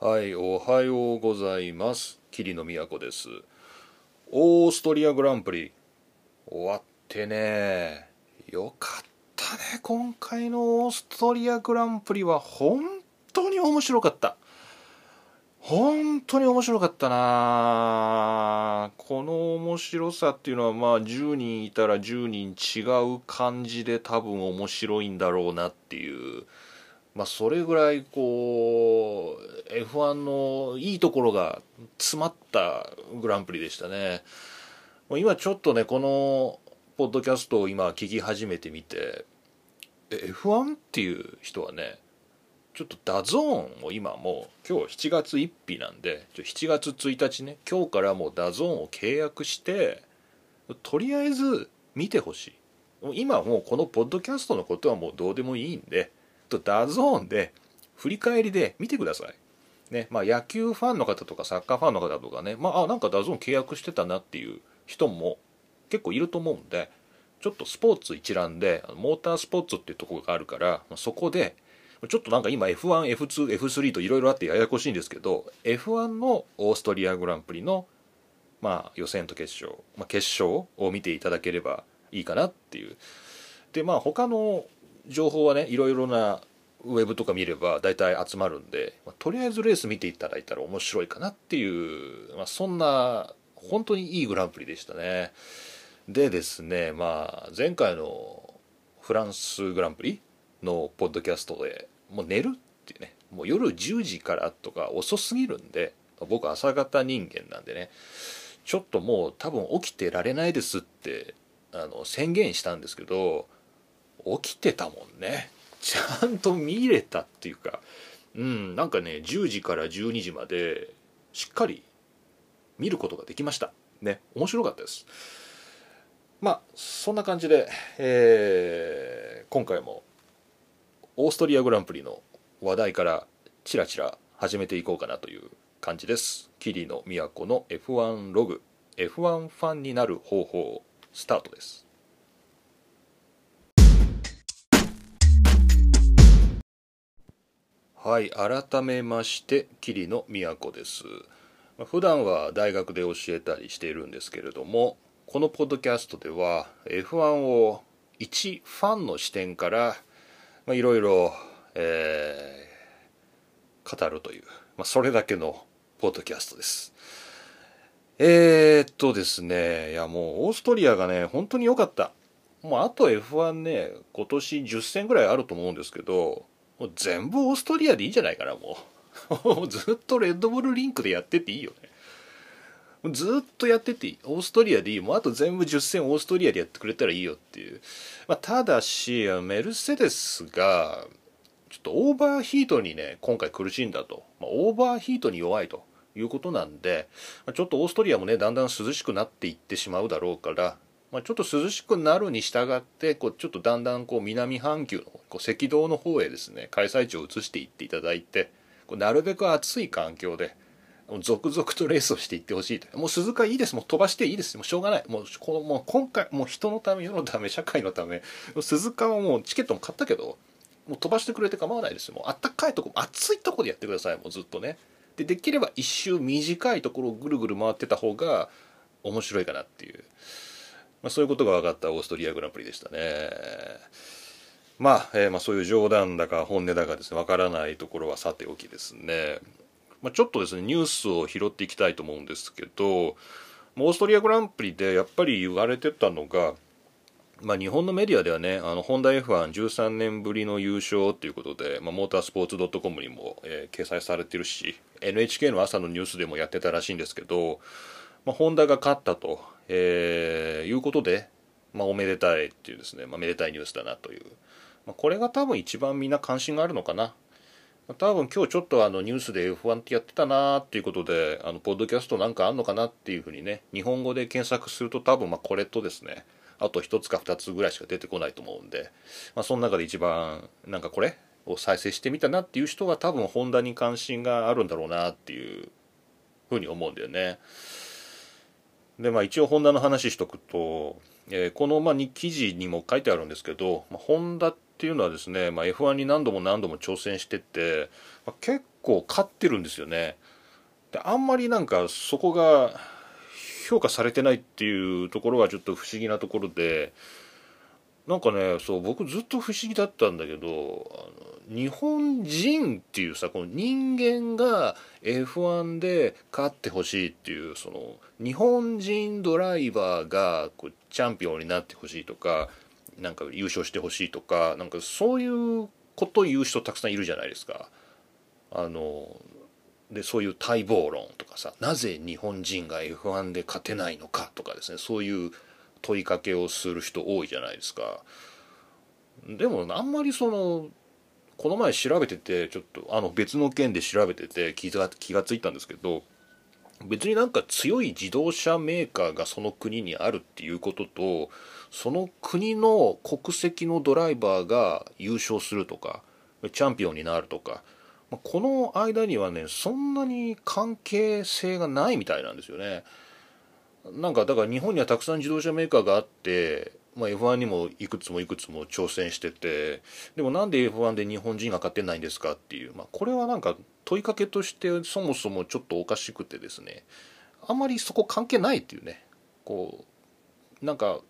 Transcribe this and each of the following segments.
はい、おはようございます。桐野都です。オーストリアグランプリ終わってね。よかったね。今回のオーストリアグランプリは本当に面白かった。本当に面白かったなこの面白さっていうのはまあ10人いたら10人違う感じで多分面白いんだろうなっていうまあそれぐらいこう F1 のいいところが詰まったグランプリでしたね。今ちょっとねこのポッドキャストを今聞き始めてみて F1 っていう人はねちょっと DAZN を今もう今日7月1日なんで7月1日ね今日からもう DAZN を契約してとりあえず見てほしい。今もうこのポッドキャストのことはもうどうでもいいんでと DAZN で振り返りで見てください。ねまあ、野球ファンの方とかサッカーファンの方とかね、まあ、あなんか DAZN 契約してたなっていう人も結構いると思うんでちょっとスポーツ一覧でモータースポーツっていうところがあるからそこでちょっとなんか今 F1、F2、F3 といろいろあってややこしいんですけど F1 のオーストリアグランプリの、まあ、予選と決勝、まあ、決勝を見ていただければいいかなっていうでまあ他の情報はねいろいろなウェブとか見れば大体集まるんで、まあ、とりあえずレース見ていただいたら面白いかなっていう、まあ、そんな本当にいいグランプリでしたね。でですねまあ前回のフランスグランプリのポッドキャストでもう寝るってねもう夜10時からとか遅すぎるんで僕朝方人間なんでねちょっともう多分起きてられないですってあの宣言したんですけど起きてたもんね。ちゃんと見れたっていうか。うんなんかね10時から12時までしっかり見ることができました。ね面白かったです。まあそんな感じで、えー今回もオーストリアグランプリの話題からチラチラ始めていこうかなという感じです。桐野都の F1 ログ F1 ファンになる方法スタートです。はい改めまして桐野都です。ま普段は大学で教えたりしているんですけれどもこのポッドキャストでは F1 を一ファンの視点からいろいろ語るという、まあ、それだけのポッドキャストです。えー、っとですねいやもうオーストリアがね本当に良かった。もうあと F1 ね今年10戦ぐらいあると思うんですけどもう全部オーストリアでいいんじゃないかなもう。ずっとレッドブルリンクでやってていいよね。ずっとやってていい。オーストリアでいい。もうあと全部10戦オーストリアでやってくれたらいいよっていう、まあ、ただしメルセデスがちょっとオーバーヒートにね今回苦しいんだと、まあ、オーバーヒートに弱いということなんで、ちょっとオーストリアもねだんだん涼しくなっていってしまうだろうから、まあ、ちょっと涼しくなるに従ってこうちょっとだんだんこう南半球のこう赤道の方へですね開催地を移していっていただいてこうなるべく暑い環境で続々とレースをしていってほしいと。もう鈴鹿いいです。もう飛ばしていいです。もうしょうがない。もうこのもう今回もう人のため世のため社会のため鈴鹿はもうチケットも買ったけどもう飛ばしてくれて構わないですよ。もうあったかいとこ暑いとこでやってください。もうずっとね。でできれば一周短いところをぐるぐる回ってた方が面白いかなっていう、まあ、そういうことが分かったオーストリアグランプリでしたね。まあ、えーまあそういう冗談だか本音だかですね分からないところはさておきですね、まあ、ちょっとですねニュースを拾っていきたいと思うんですけどオーストリアグランプリでやっぱり言われてたのがまあ、日本のメディアではね、あのホンダ F113 年ぶりの優勝ということで、まあ、モータースポーツ .com にも、えー掲載されてるし、NHK の朝のニュースでもやってたらしいんですけど、まあ、ホンダが勝ったと、えーいうことで、まあ、おめでたいっていうですね、まあ、めでたいニュースだなという、まあ、これが多分一番みんな関心があるのかな。多分今日ちょっとあのニュースで F1 ってやってたなーっていうことであのポッドキャストなんかあんのかなっていうふうにね日本語で検索すると多分まあこれとですねあと一つか二つぐらいしか出てこないと思うんで、まあ、その中で一番なんかこれを再生してみたなっていう人が多分ホンダに関心があるんだろうなっていうふうに思うんだよね。でまあ一応ホンダの話しとくと、えーこのまあに記事にも書いてあるんですけど、まあ、ホンダっていうのはですね、まあ、F1 に何度も何度も挑戦してて、まあ結構勝ってるんですよね。であんまりなんかそこが評価されてないっていうところがちょっと不思議なところでなんかねそう僕ずっと不思議だったんだけど日本人っていうさこの人間が F1 で勝ってほしいっていうその日本人ドライバーがこうチャンピオンになってほしいとかなんか優勝してほしいとかなんかそういうことを言う人たくさんいるじゃないですか。あのでそういう待望論とかさなぜ日本人が F1 で勝てないのかとかですねそういう問いかけをする人多いじゃないですかでもあんまりそのこの前調べててちょっとあの別の件で調べてて気が気がついたんですけど別になんか強い自動車メーカーがその国にあるっていうこととその国の国籍のドライバーが優勝するとかチャンピオンになるとかこの間にはねそんなに関係性がないみたいなんですよね。なんかだから日本にはたくさん自動車メーカーがあって、まあ、F1 にもいくつもいくつも挑戦しててでもなんで F1 で日本人が勝てないんですかっていう、まあ、これはなんか問いかけとしてそもそもちょっとおかしくてですねあんまりそこ関係ないっていうねこうなんか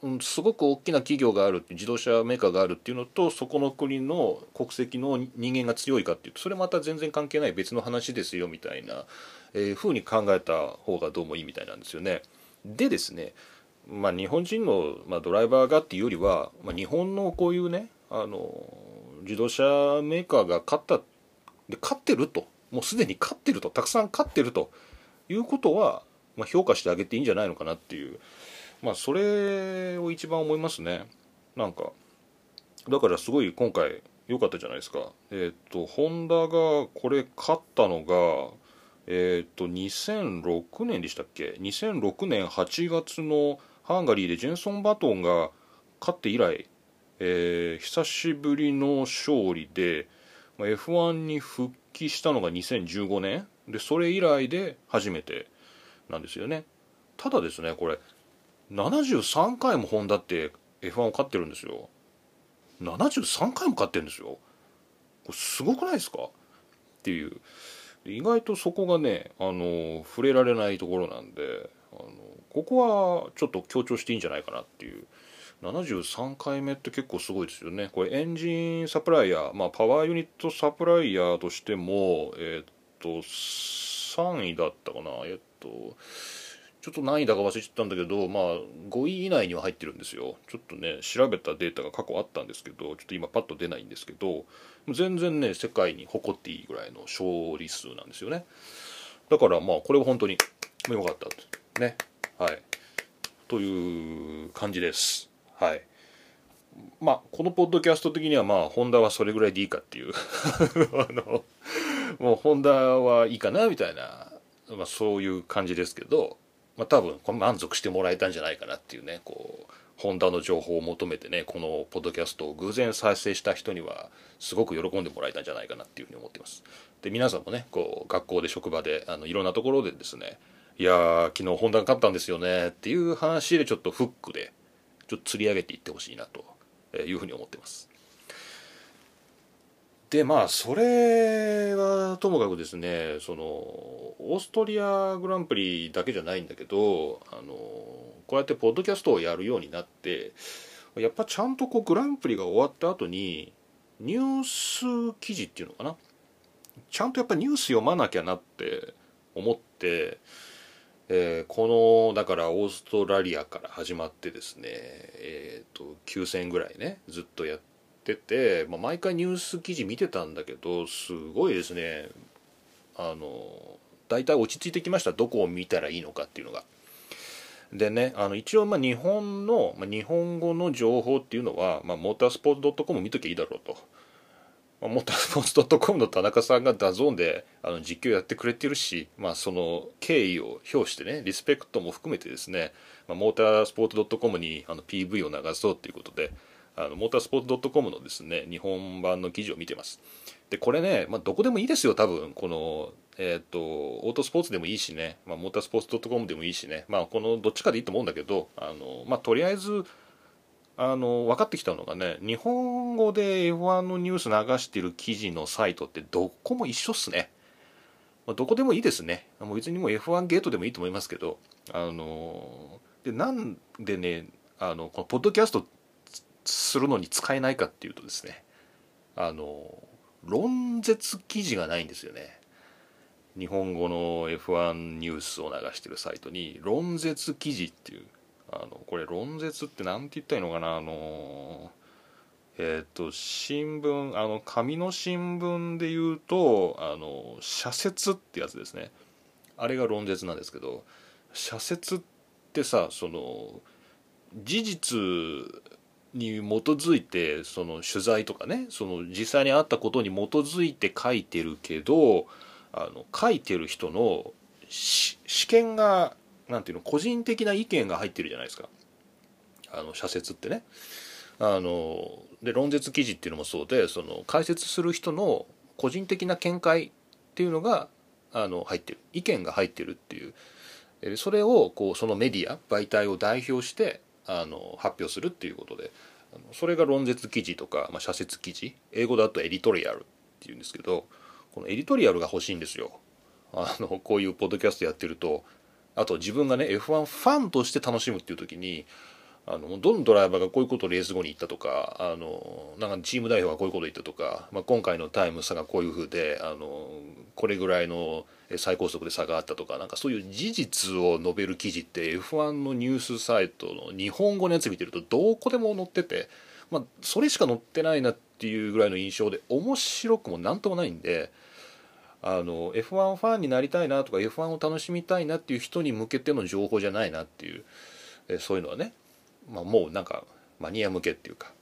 うんすごく大きな企業がある自動車メーカーがあるっていうのとそこの国の国籍の人間が強いかっていうとそれまた全然関係ない別の話ですよみたいな、えー風に考えた方がどうもいいみたいなんですよね。でですねまあ、日本人の、まあ、ドライバーがっていうよりは、まあ、日本のこういうねあの自動車メーカーが勝ったで勝ってると。もうすでに勝ってると。たくさん勝ってると。いうことは、まあ、評価してあげていいんじゃないのかなっていう。まあそれを一番思いますね。なんかだからすごい今回良かったじゃないですか。えっ、とホンダがこれ勝ったのがえっ、と2006年でしたっけ？2006年8月のハンガリーでジェンソン・バトンが勝って以来、えー久しぶりの勝利でまあ F1 に復帰したのが2015年でそれ以来で初めてなんですよね。ただですねこれ73回もホンダって F1 を勝ってるんですよ。73回も勝ってるんですよ。これすごくないですか？っていう。意外とそこがねあの触れられないところなんであのここはちょっと強調していいんじゃないかなっていう。73回目って結構すごいですよね。これエンジンサプライヤー、まあ、パワーユニットサプライヤーとしてもえーっと3位だったかな。えっとちょっと何位だか忘れちゃったんだけどまあ5位以内には入ってるんですよ。ちょっとね調べたデータが過去あったんですけどちょっと今パッと出ないんですけど全然ね世界に誇っていいぐらいの勝利数なんですよね。だからまあこれは本当に良かったね。はい。という感じです。はい。まあこのポッドキャスト的にはまあホンダはそれぐらいでいいかっていう。あのもうホンダはいいかなみたいな、まあ、そういう感じですけど、まあ、多分満足してもらえたんじゃないかなっていうねこうホンダの情報を求めてねこのポッドキャストを偶然再生した人にはすごく喜んでもらえたんじゃないかなっていうふうに思っています。で皆さんもねこう学校で職場であのいろんなところでですねいやー昨日ホンダが勝ったんですよね。っていう話でちょっとフックでちょっと釣り上げていってほしいなというふうに思ってます。でまあそれはともかくですねそのオーストリアグランプリだけじゃないんだけどあのこうやってポッドキャストをやるようになってやっぱちゃんとこうグランプリが終わった後にニュース記事っていうのかな？ちゃんとやっぱニュース読まなきゃなって思って、えーこのだからオーストラリアから始まってですねえっ、と9戦ぐらいねずっとやってて、まあ、毎回ニュース記事見てたんだけどすごいですねあの大体落ち着いてきましたどこを見たらいいのかっていうのが。でねあの一応まあ日本の、まあ、日本語の情報っていうのは、まあ、モータースポーツ .com 見ときゃいいだろうと。まあモータースポーツ .com の田中さんが DAZN であの実況やってくれてるし、まあ、その敬意を表してねリスペクトも含めてですね、まあ、モータースポーツ .com にあの PV を流そうということであのモータースポーツ .com のですね日本版の記事を見てます。でこれね、まあ、どこでもいいですよ多分。このえっ、とオートスポーツでもいいしね、まあ、モータースポーツ .com でもいいしね、まあ、このどっちかでいいと思うんだけどあの、まあ、とりあえずあの分かってきたのがね日本語で F1 のニュース流してる記事のサイトってどこも一緒っすね、まあ、どこでもいいですね。もう別にもう F1 ゲートでもいいと思いますけどあのでなんでねあのこのポッドキャストするのに使えないかっていうとですねあの論説記事がないんですよね。日本語の F1 ニュースを流してるサイトに論説記事っていうあのこれ論説って何て言ったらいいのかな？あのえっ、ー、と新聞あの紙の新聞で言うとあの社説ってやつですね。あれが論説なんですけど社説ってさその事実に基づいてその取材とかねその実際にあったことに基づいて書いてるけどあの書いてる人の試験がなんていうの個人的な意見が入ってるじゃないですか。あの社説ってね。あので論説記事っていうのもそうでその解説する人の個人的な見解っていうのがあの入ってる。意見が入ってるっていう。それをこうそのメディア媒体を代表してあの発表するっていうことでそれが論説記事とか、まあ、社説記事英語だとエディトリアルっていうんですけどこのエディトリアルが欲しいんですよ。あのこういうポッドキャストやってるとあと自分がね F1 ファンとして楽しむっていう時にあのどのドライバーがこういうことをレース後に言ったとかあのなんかチーム代表がこういうこと言ったとか、まあ、今回のタイム差がこういうふうであのこれぐらいの最高速で差があったとかなんかそういう事実を述べる記事って F1 のニュースサイトの日本語のやつ見てるとどこでも載ってて、まあ、それしか載ってないなっていうぐらいの印象で面白くも何ともないんで。あの F1 ファンになりたいなとか F1 を楽しみたいなっていう人に向けての情報じゃないなっていう、えそういうのはね、まあ、もうなんかマニア向けっていうか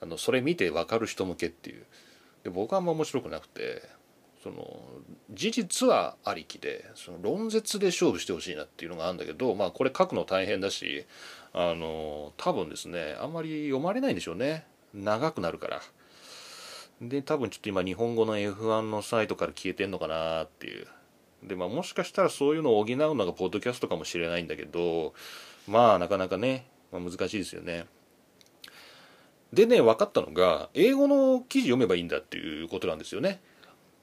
あのそれ見て分かる人向けっていうで僕はあんま面白くなくてその事実はありきでその論説で勝負してほしいなっていうのがあるんだけど、まあ、これ書くの大変だしあの多分ですねあんまり読まれないんでしょうね長くなるから。で多分ちょっと今日本語の F1 のサイトから消えてんのかなっていう。でまあもしかしたらそういうのを補うのがポッドキャストかもしれないんだけどまあなかなかね、まあ、難しいですよね。でね分かったのが英語の記事読めばいいんだっていうことなんですよね。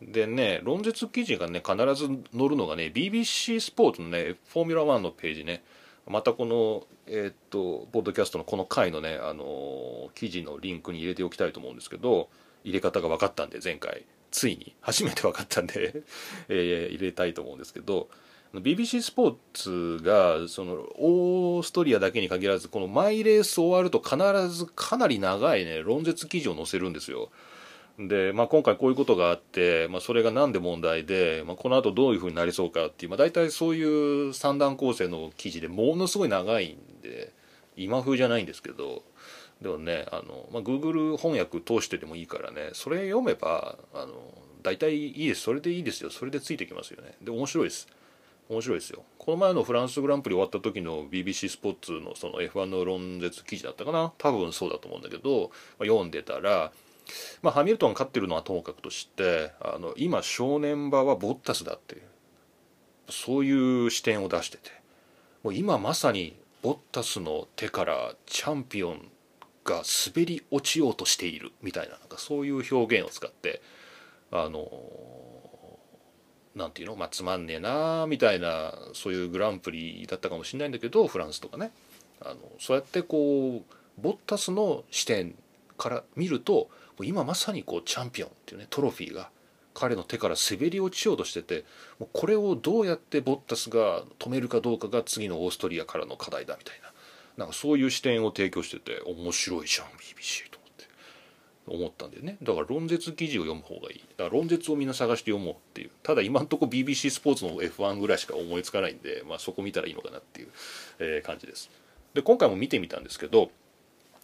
でね論説記事がね必ず載るのがね BBC スポーツのねフォーミュラ1のページね。またこのえー、っとポッドキャストのこの回のねあの記事のリンクに入れておきたいと思うんですけど入れ方が分かったんで前回ついに初めて分かったんで えー、入れたいと思うんですけど BBC スポーツがそのオーストリアだけに限らずこのマイレース終わると必ずかなり長いね論説記事を載せるんですよ。で、まあ、今回こういうことがあって、まあ、それが何で問題で、まあ、この後どういうふうになりそうかっていう、まあ、大体そういう三段構成の記事でものすごい長いんで今風じゃないんですけどでもねあの、まあ、Google 翻訳通してでもいいからねそれ読めばあの大体いいです。それでいいですよ。それでついてきますよね。で面白いです。面白いですよ。この前のフランスグランプリ終わった時の BBC スポーツのその F1 の論説記事だったかな。多分そうだと思うんだけど、まあ、読んでたら、まあ、ハミルトン勝ってるのはともかくとしてあの今正念場はボッタスだっていうそういう視点を出しててもう今まさにボッタスの手からチャンピオンが滑り落ちようとしているみたいななんかそういう表現を使ってあのなんていうの？まあつまんねえなみたいなそういうグランプリだったかもしれないんだけどフランスとかね。あのそうやってこうボッタスの視点から見ると今まさにこうチャンピオンっていうねトロフィーが彼の手から滑り落ちようとしててもうこれをどうやってボッタスが止めるかどうかが次のオーストリアからの課題だみたいな。なんかそういう視点を提供してて面白いじゃん BBC と思って。思ったんでね。だから論説記事を読む方がいい。だから論説をみんな探して読もうっていう。ただ今んとこ BBC スポーツの F1 ぐらいしか思いつかないんで、まあ、そこ見たらいいのかなっていう、えー、感じです。で今回も見てみたんですけど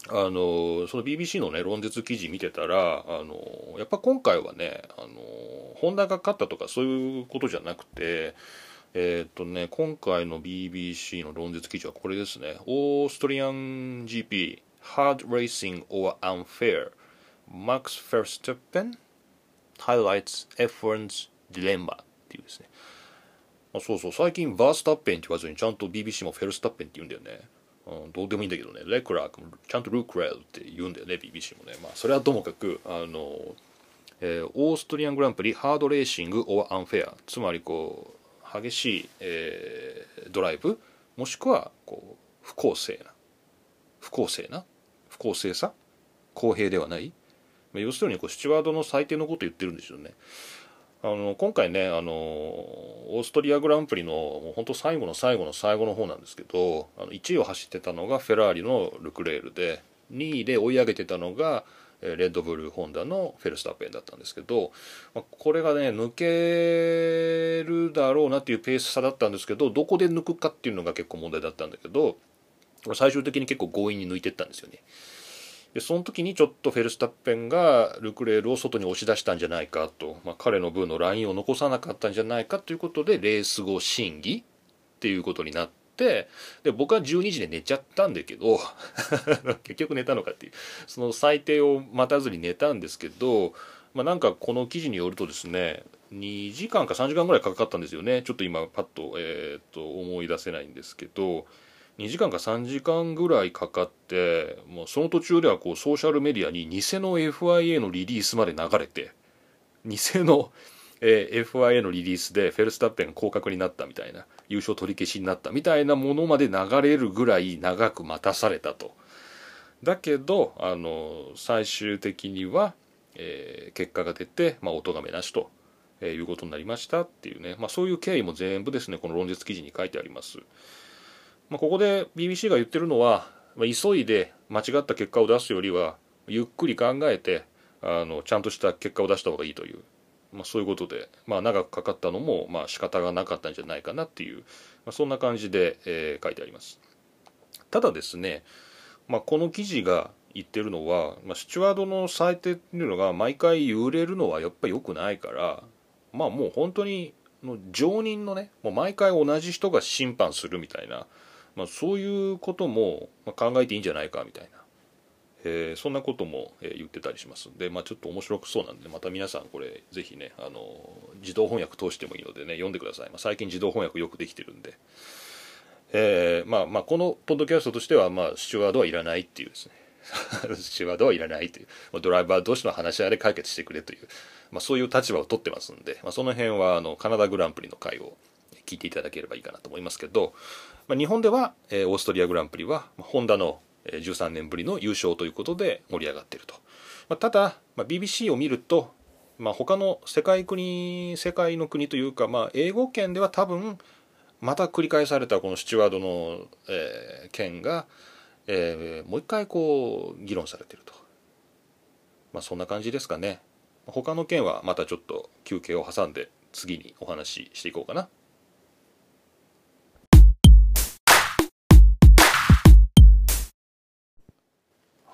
あのその BBC のね論説記事見てたらあのやっぱ今回はねあのホンダが勝ったとかそういうことじゃなくてえっ、とね、今回の BBC の論説記事はこれですね。オーストリアン GP Hard Racing or Unfair Max Verstappen Highlights F1's Dilemma っていうですね。あそうそう、最近バースタッペンって言わずにちゃんと BBC もフェルスタッペンって言うんだよね。うん、どうでもいいんだけどねレクラークもちゃんとルークレルって言うんだよね BBC もねまあそれはともかくあの、えーオーストリアングランプリハードレーシング or アンフェアつまりこう激しい、えードライブもしくはこう不公正な不公正な不公正さ公平ではない。まあ要するにこうスチュワードの最低のこと言ってるんですよね。あの今回ねあのオーストリアグランプリのもう本当最後の最後の最後の方なんですけどあの1位を走ってたのがフェラーリのルクレールで2位で追い上げてたのがレッドブルホンダのフェルスタッペンだったんですけど、まあこれがね抜けるだろうなっていうペース差だったんですけどどこで抜くかっていうのが結構問題だったんだけど最終的に結構強引に抜いてったんですよね。でその時にちょっとフェルスタッペンがルクレールを外に押し出したんじゃないかと、まあ、彼の分のラインを残さなかったんじゃないかということでレース後審議っていうことになってで僕は12時で寝ちゃったんだけど 結局寝たのかっていう。その最低を待たずに寝たんですけど、まあ、なんかこの記事によるとですね2時間か3時間ぐらいかかったんですよね。ちょっと今パッと,、えー、と思い出せないんですけど2時間か3時間ぐらいかかってもうその途中ではこうソーシャルメディアに偽の FIA のリリースまで流れて偽の、えー FIA のリリースでフェルスタッペン降格になったみたいな優勝取り消しになったみたいなものまで流れるぐらい長く待たされたと。だけどあの最終的には、えー結果が出て、まあ、お咎めなしと、えーいうことになりましたっていうね、まあ、そういう経緯も全部ですねこの論説記事に書いてあります。まあ、ここで BBC が言ってるのは、まあ、急いで間違った結果を出すよりはゆっくり考えてあのちゃんとした結果を出した方がいいという、まあ、そういうことで、まあ、長くかかったのも、まあ仕方がなかったんじゃないかなっていう、まあ、そんな感じで、えー書いてあります。ただですね、まあ、この記事が言ってるのは、まあ、スチュワードの最低っていうのが毎回揺れるのはやっぱり良くないからまあもう本当にの常任のねもう毎回同じ人が審判するみたいな、まあ、そういうこともま考えていいんじゃないかみたいな、えーそんなこともえー言ってたりしますんで、まあ、ちょっと面白くそうなんでまた皆さんこれぜひねあの自動翻訳通してもいいのでね読んでください、まあ、最近自動翻訳よくできてるんで、えーまあまあこのポッドキャストとしては、まあ、スチュワードはいらないっていうですね。スチュワードはいらないという。まあドライバー同士の話し合いで解決してくれという、まあ、そういう立場を取ってますんで、まあ、その辺はあのカナダグランプリの回を聞いていただければいいかなと思いますけど、まあ、日本では、えーオーストリアグランプリはまあホンダの13年ぶりの優勝ということで盛り上がっていると、まあ、ただ、まあ、BBC を見ると、まあ、他の世界国世界の国というか、まあ、英語圏では多分また繰り返されたこのスチュワードの、えー件が、えーもう一回こう議論されていると、まあ、そんな感じですかね。他の件はまたちょっと休憩を挟んで次にお話ししていこうかな。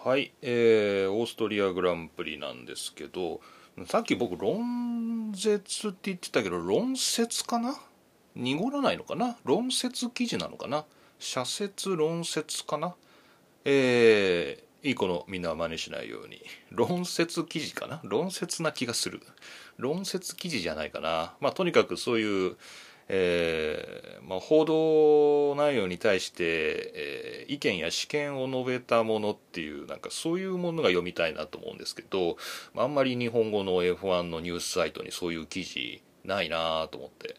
はい、えーオーストリアグランプリなんですけどさっき僕論説って言ってたけど論説かな？濁らないのかな？論説記事なのかな？社説論説かな？えーいい子のみんなは真似しないように。論説記事かな？論説な気がする。論説記事じゃないかな。まあとにかくそういう、えーまあ、報道内容に対して、えー意見や試験を述べたものっていうなんかそういうものが読みたいなと思うんですけどあんまり日本語の F1 のニュースサイトにそういう記事ないなと思って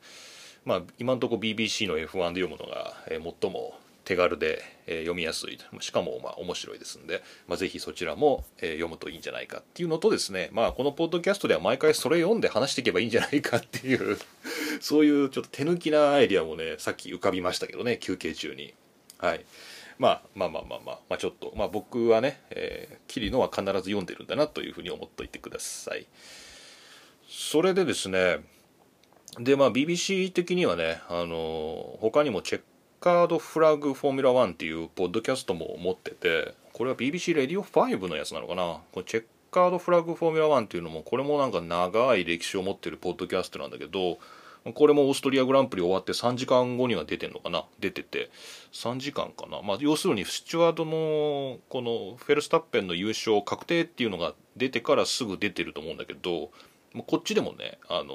まあ、今のとこ BBC の F1 で読むのが、えー最も手軽で、え読みやすいしかもまあ面白いですんで、まあ、ぜひそちらも、え読むといいんじゃないかっていうのとですね、まあ、このポッドキャストでは毎回それ読んで話していけばいいんじゃないかっていう そういうちょっと手抜きなアイディアもねさっき浮かびましたけどね休憩中に。はいまあ、まあまあまあまあ、まあ、ちょっと、まあ、僕はね、えー、キリノは必ず読んでるんだなというふうに思っておいてください。それでですね、でまあ BBC 的にはねあの他にもチェッカードフラグフォーミュラ1っていうポッドキャストも持っててこれは BBC レディオ5のやつなのかな？これチェッカードフラグフォーミュラ1っていうのもこれもなんか長い歴史を持ってるポッドキャストなんだけどこれもオーストリアグランプリ終わって3時間後には出てんのかな？出てて3時間かな？まあ要するにスチュワードのこのフェルスタッペンの優勝確定っていうのが出てからすぐ出てると思うんだけどこっちでもねあの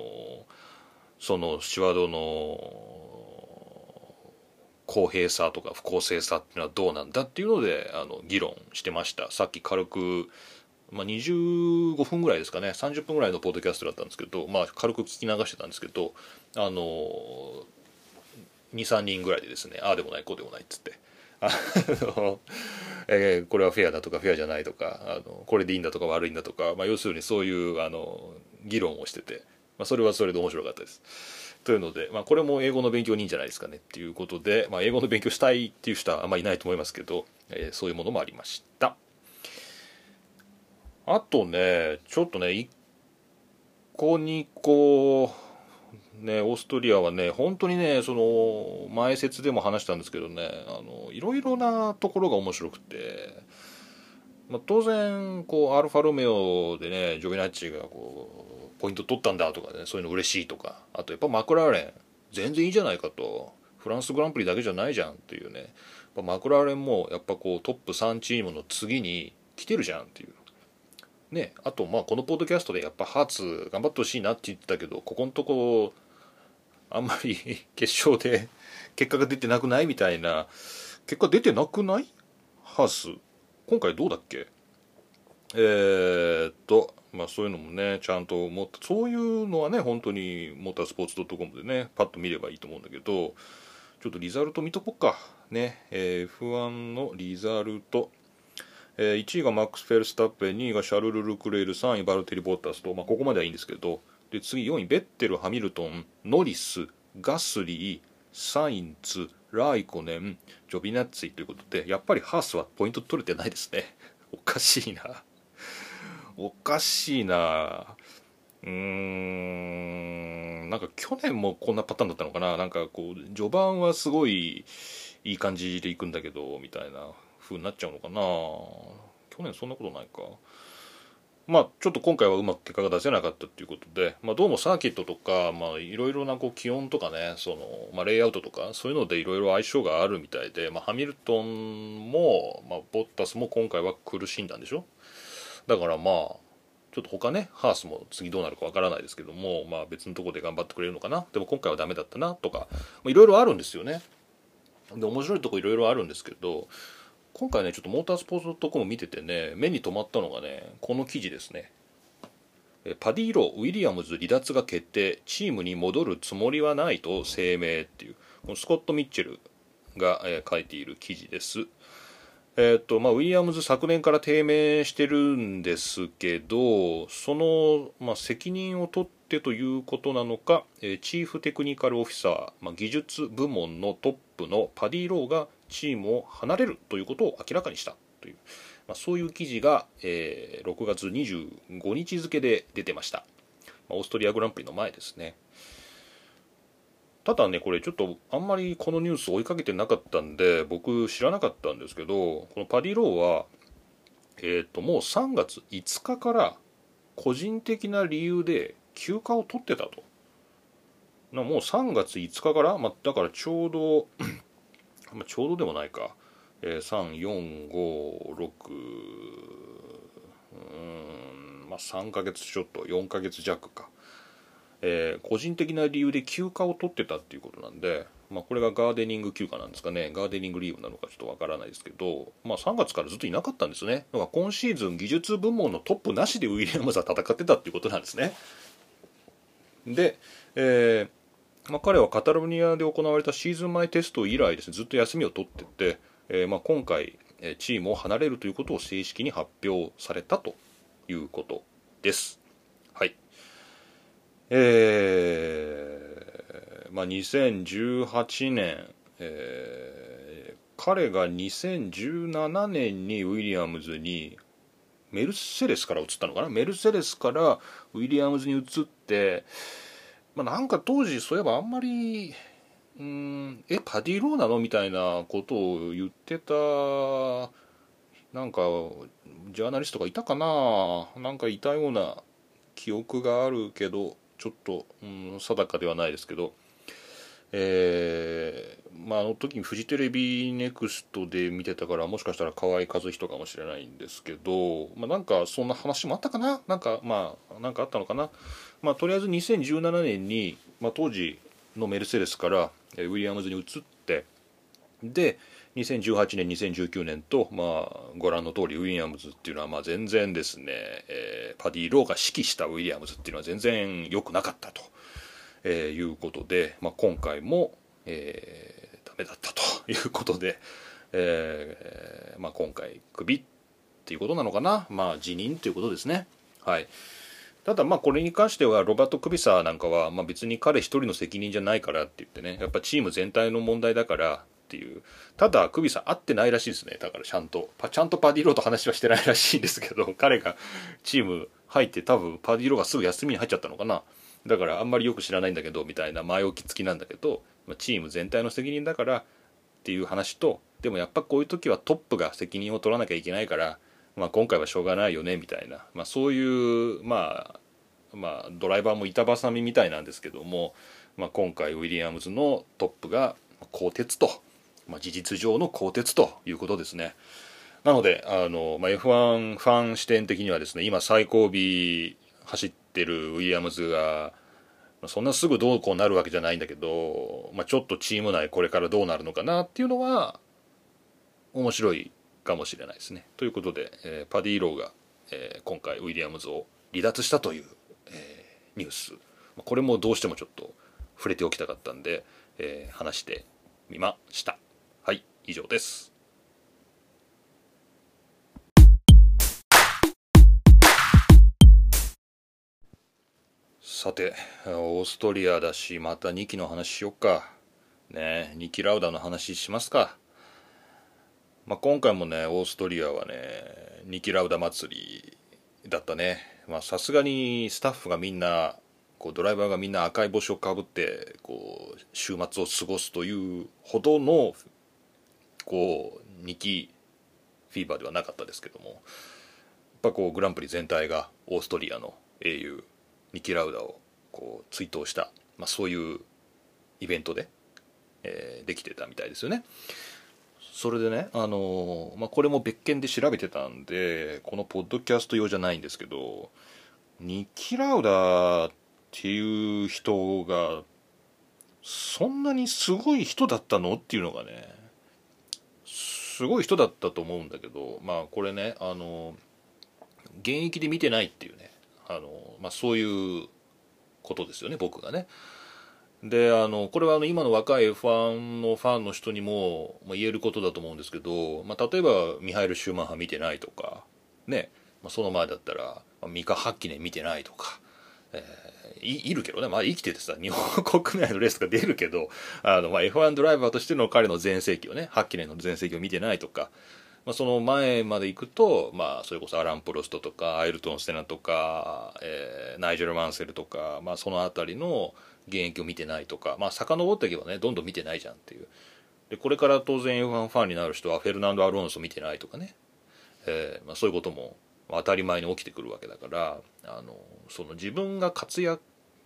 そのスチュワードの公平さとか不公正さっていうのはどうなんだっていうのであの議論してました。さっき軽く、まあ、25分ぐらいですかね。30分ぐらいのポッドキャストだったんですけど、まあ、軽く聞き流してたんですけどあの23人ぐらいでですねああでもないこうでもないっつって。あの、えー、これはフェアだとかフェアじゃないとかあのこれでいいんだとか悪いんだとか、まあ、要するにそういうあの議論をしてて、まあ、それはそれで面白かったです。というので、まあ、これも英語の勉強にいいんじゃないですかねっていうことで、まあ、英語の勉強したいっていう人はあんまりいないと思いますけど、えー、そういうものもありました。あとねちょっとね1個2個ねオーストリアはね本当にねその前説でも話したんですけどねあのいろいろなところが面白くて、まあ、当然こうアルファロメオでねジョビナッチがこうポイント取ったんだとかねそういうの嬉しいとか。あとやっぱマクラーレン全然いいじゃないかと。フランスグランプリだけじゃないじゃんっていうね。マクラーレンもやっぱこうトップ3チームの次に来てるじゃんっていう。ねあとまあこのポッドキャストでやっぱハーツ頑張ってほしいなって言ってたけどここのとこあんまり 決勝で結果が出てなくないみたいな結果出てなくない？ハース今回どうだっけ？えー、っとまあ、そういうのもねちゃんともっとそういうのはね本当にモータースポーツ .com でねパッと見ればいいと思うんだけどちょっとリザルト見とこっか。ね、えー、F1 のリザルト、えー、1位がマックス・フェルスタッペン2位がシャルル・ルクレール3位バルテリ・ボッタスと、まあ、ここまではいいんですけど。で次4位ベッテル・ハミルトンノリスガスリーサインツライコネンジョビナッツィということでやっぱりハースはポイント取れてないですね。おかしいな。おかしいな。うーん。なんか去年もこんなパターンだったのかな。なんかこう序盤はすごいいい感じでいくんだけどみたいな風になっちゃうのかな。去年そんなことないか。まあちょっと今回はうまく結果が出せなかったっていうことで、まあ、どうもサーキットとかいろいろなこう気温とかねその、まあ、レイアウトとかそういうのでいろいろ相性があるみたいで、まあ、ハミルトンも、まあ、ボッタスも今回は苦しんだんでしょ？だからまあちょっと他ねハースも次どうなるかわからないですけども、まあ、別のところで頑張ってくれるのかな。でも今回はダメだったなとかいろいろあるんですよね。で面白いとこいろいろあるんですけど今回ねちょっとモータースポーツとこも見ててね目に留まったのがねこの記事ですね。パディーロウィリアムズ離脱が決定チームに戻るつもりはないと声明っていうこのスコット・ミッチェルが、書いている記事です。えーとまあ、ウィリアムズ昨年から低迷してるんですけどその、まあ、責任を取ってということなのか、えー、チーフテクニカルオフィサー、まあ、技術部門のトップのパディ・ローがチームを離れるということを明らかにしたという、まあ、そういう記事が、えー、6月25日付で出てました、まあ、オーストリアグランプリの前ですね。ただねこれちょっとあんまりこのニュース追いかけてなかったんで僕知らなかったんですけどこのパディローはえっ、ー、ともう3月5日から個人的な理由で休暇を取ってたと。もう3月5日から、まあ、だからちょうど まあちょうどでもないか、えー、3456うんまあ3ヶ月ちょっと4ヶ月弱か。えー、個人的な理由で休暇を取ってたっていうことなんで、まあ、これがガーデニング休暇なんですかね。ガーデニングリーブなのかちょっとわからないですけど、まあ、3月からずっといなかったんですね。だから今シーズン技術部門のトップなしでウィリアムズは戦ってたっていうことなんですね。で、えーまあ、彼はカタロニアで行われたシーズン前テスト以来ですねずっと休みを取ってて、えーまあ、今回チームを離れるということを正式に発表されたということです。えー、まあ、2018年、えー、彼が2017年にウィリアムズにメルセデスから移ったのかな？メルセデスからウィリアムズに移って、まあ、なんか当時そういえばあんまりうんえパディローなの？みたいなことを言ってたなんかジャーナリストがいたかな？なんかいたような記憶があるけど。ちょっと、うん、定かではないですけど、えー、まあ、あの時にフジテレビネクストで見てたからもしかしたら河合和人かもしれないんですけど、まあ、なんかそんな話もあったかな？なんかまあなんかあったのかな、まあ、とりあえず2017年に、まあ、当時のメルセデスからウィリアムズに移ってで2018年2019年と、まあ、ご覧の通りウィリアムズっていうのは、まあ、全然ですね、えー、パディ・ローが指揮したウィリアムズっていうのは全然良くなかったと、えー、いうことで、まあ、今回も、えー、ダメだったと いうことで、えーまあ、今回クビっていうことなのかな、まあ、辞任ということですね。はいただまあこれに関してはロバート・クビサーなんかはまあ別に彼一人の責任じゃないからって言ってねやっぱチーム全体の問題だからっていう。ただクビさん会ってないらしいですね。だからちゃんと。ちゃんとパディローと話はしてないらしいんですけど 彼がチーム入って多分パディローがすぐ休みに入っちゃったのかな。だからあんまりよく知らないんだけどみたいな前置き付きなんだけどチーム全体の責任だからっていう話とでもやっぱこういう時はトップが責任を取らなきゃいけないから、まあ、今回はしょうがないよねみたいな、まあ、そういうまあまあドライバーも板挟みみたいなんですけども、まあ、今回ウィリアムズのトップが鋼鉄と。まあ、事実上の更迭ということですね。なのであの、まあ、F1 ファン視点的にはですね今最後尾走ってるウィリアムズがそんなすぐどうこうなるわけじゃないんだけど、まあ、ちょっとチーム内これからどうなるのかなっていうのは面白いかもしれないですね。ということで、えー、パディ・ローが、えー、今回ウィリアムズを離脱したという、えー、ニュースこれもどうしてもちょっと触れておきたかったんで、え、話してみました。はい以上です。さてオーストリアだしまた2期の話しよっか。ね2期ラウダの話しますか。まあ、今回もねオーストリアはね2期ラウダ祭りだったね。さすがにスタッフがみんなこうドライバーがみんな赤い帽子をかぶってこう週末を過ごすというほどのこう2期フィーバーではなかったですけどもやっぱこうグランプリ全体がオーストリアの英雄ニキ・ラウダをこう追悼した、まあ、そういうイベントで、えー、できてたみたいですよね。それでね、あのまあ、これも別件で調べてたんでこのポッドキャスト用じゃないんですけどニキ・ラウダっていう人がそんなにすごい人だったの？っていうのがねすごい人だったと思うんだけどまあこれねあの現役で見てないっていうねあの、まあ、そういうことですよね僕がね。であのこれはあの今の若い F1 のファンの人にも、まあ、言えることだと思うんですけど、まあ、例えばミハイル・シューマンハ見てないとかね、まあ、その前だったら、まあ、ミカ・ハッキネ見てないとか、えいいるけどね、まあ、生きててさ日本国内のレースが出るけどあの、まあ、F1 ドライバーとしての彼の全盛期をねハッキネの全盛期を見てないとか、まあ、その前まで行くと、まあ、それこそアラン・プロストとかアイルトン・ステナとか、えー、ナイジェル・マンセルとか、まあ、その辺りの現役を見てないとか、まあ遡っていけばねどんどん見てないじゃんっていう。でこれから当然 F1 ファンになる人はフェルナンド・アロンソ見てないとかね、えーまあ、そういうことも当たり前に起きてくるわけだからあのその自分が活躍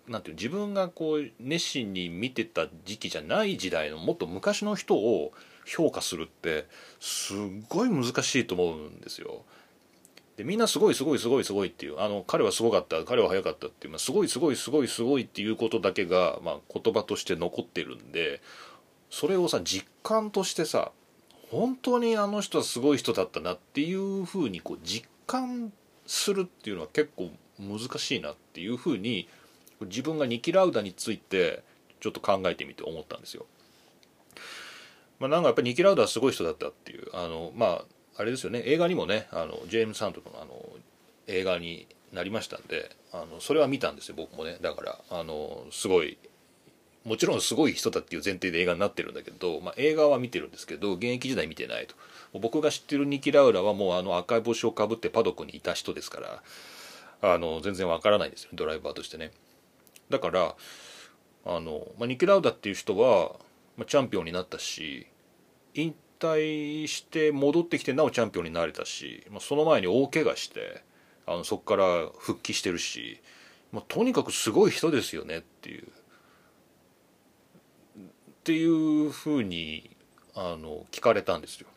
なんていう自分がこう熱心に見てた時期じゃない時代のもっと昔の人を評価するってすっごい難しいと思うんですよ。でみんなすごいすごいすごいすごいっていうあの彼はすごかった彼は速かったっていう、まあ、すごいすごいすごいすごいっていうことだけが、まあ、言葉として残ってるんでそれをさ実感としてさ本当にあの人はすごい人だったなっていうふうにこう実感するっていうのは結構難しいなっていうふうに自分がニキラウダについてちょっと考えてみて思ったんですよ。まあ、なんかやっぱりニキラウダはすごい人だったっていうあのまああれですよね。映画にもねあのジェームズ・サントのあの映画になりましたんであのそれは見たんですよ僕もね。だからあのすごいもちろんすごい人だっていう前提で映画になってるんだけど、まあ、映画は見てるんですけど現役時代見てないと。僕が知ってるニキ・ラウラはもうあの赤い帽子をかぶってパドックにいた人ですからあの全然わからないですよドライバーとしてね。だからあの、まあ、ニキ・ラウダっていう人は、まあ、チャンピオンになったし引退して戻ってきてなおチャンピオンになれたし、まあ、その前に大怪我してあのそこから復帰してるし、まあ、とにかくすごい人ですよねっていう。っていうふうにあの聞かれたんですよ。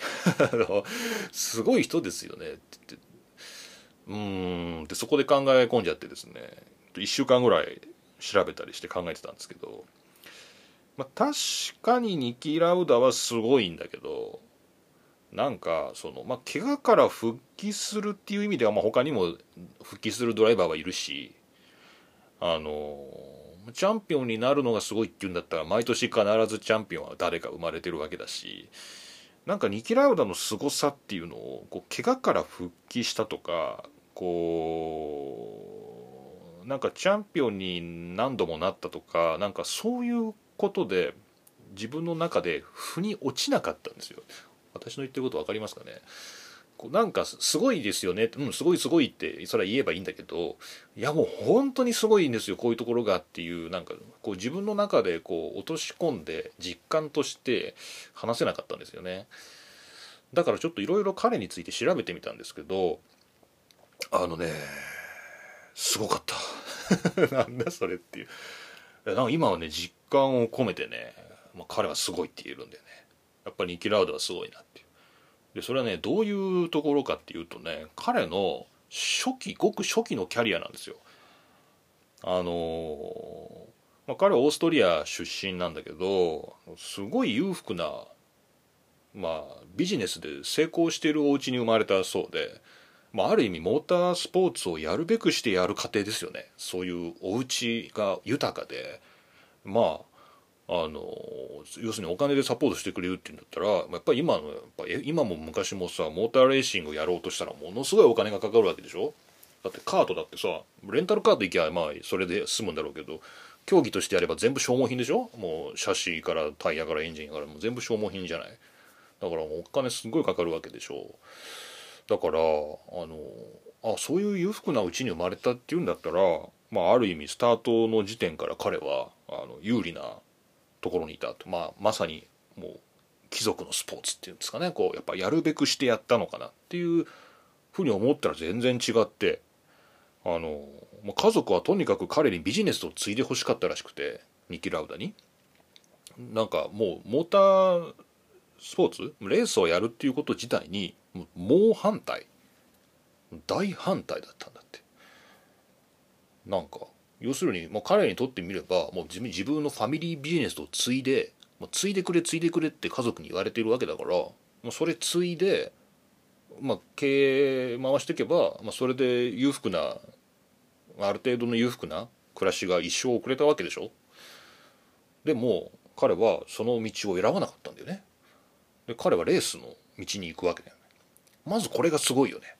すごい人ですよねって言ってうんってそこで考え込んじゃってですねと1週間ぐらい調べたりして考えてたんですけどまあ、確かにニキ・ラウダはすごいんだけどなんかその、まあ、怪我から復帰するっていう意味では、まあ、他にも復帰するドライバーはいるしあのチャンピオンになるのがすごいっていうんだったら毎年必ずチャンピオンは誰か生まれてるわけだしなんかニキ・ラウダの凄さっていうのをこう怪我から復帰したとかこうなんかチャンピオンに何度もなったとかなんかそういうことで自分の中で腑に落ちなかったんですよ。私の言ってること分かりますかね？こうなんかすごいですよねうんすごいすごいってそれは言えばいいんだけどいやもう本当にすごいんですよこういうところがっていうなんかこう自分の中でこう落とし込んで実感として話せなかったんですよね。だからちょっといろいろ彼について調べてみたんですけどあのねすごかった。なんだそれっていう。なんか今はね実感を込めてね、まあ、彼はすごいって言えるんだよね。やっぱりニキ・ラウドはすごいなっていう。でそれはねどういうところかっていうとね彼の初期ごく初期のキャリアなんですよ。あのまあ、彼はオーストリア出身なんだけどすごい裕福なまあビジネスで成功しているお家に生まれたそうでまあ、ある意味モータースポーツをやるべくしてやる過程ですよね。そういうお家が豊かで。まああの要するにお金でサポートしてくれるっていうんだったらやっぱり今のやっぱ今も昔もさモーターレーシングをやろうとしたらものすごいお金がかかるわけでしょ？だってカートだってさレンタルカート行きゃまあそれで済むんだろうけど競技としてやれば全部消耗品でしょ？もうシャシーからタイヤからエンジンからもう全部消耗品じゃない？だからお金すごいかかるわけでしょ。だからあのあそういう裕福なうちに生まれたっていうんだったら、まあ、ある意味スタートの時点から彼はあの有利なところにいたと、まあ、まさにもう貴族のスポーツっていうんですかねこうやっぱやるべくしてやったのかなっていうふうに思ったら全然違ってあのもう家族はとにかく彼にビジネスを継いでほしかったらしくてニキ・ラウダに。なんかもうモータースポーツレースをやるっていうこと自体に猛反対。大反対だったんだって。なんか要するに、まあ、彼にとってみればもう自分のファミリービジネスを継いで、ま、継いでくれ継いでくれって家族に言われてるわけだからもうそれ継いで、まあ、経営回していけば、まあ、それで裕福なある程度の裕福な暮らしが一生遅れたわけでしょ。でも彼はその道を選ばなかったんだよね。で彼はレースの道に行くわけだよまずこれがすごいよね。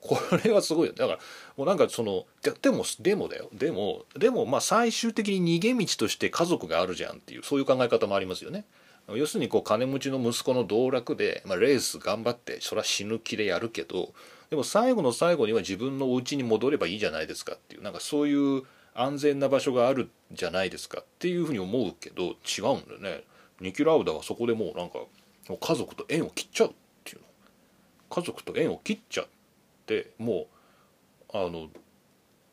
これはすごいよだからもうなんかそのでもでもだよ。でもでもまあ最終的に逃げ道として家族があるじゃんっていうそういう考え方もありますよね。要するにこう金持ちの息子の道楽で、まあ、レース頑張ってそれは死ぬ気でやるけどでも最後の最後には自分のお家に戻ればいいじゃないですかっていうなんかそういう安全な場所があるじゃないですかっていうふうに思うけど違うんだよね。ニキ・ラウダはそこでもうなんか家族と縁を切っちゃう。家族と縁を切っちゃってもうあの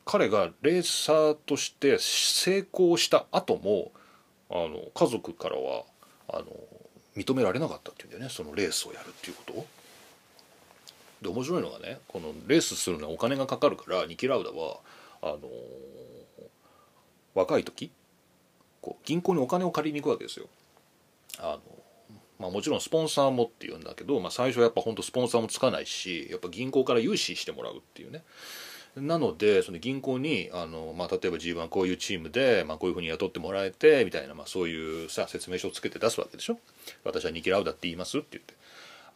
彼がレーサーとして成功した後もあの家族からはあの認められなかったっていうんだよねそのレースをやるっていうことを。で面白いのがねこのレースするのはお金がかかるからニキ・ラウダはあの若い時こう銀行にお金を借りに行くわけですよ。あのまあ、もちろんスポンサーもっていうんだけど、まあ、最初はやっぱ本当スポンサーもつかないしやっぱ銀行から融資してもらうっていうね。なのでその銀行にあの、まあ、例えば G1 はこういうチームで、まあ、こういうふうに雇ってもらえてみたいな、まあ、そういうさ説明書をつけて出すわけでしょ。私はニキラウダって言いますって言って。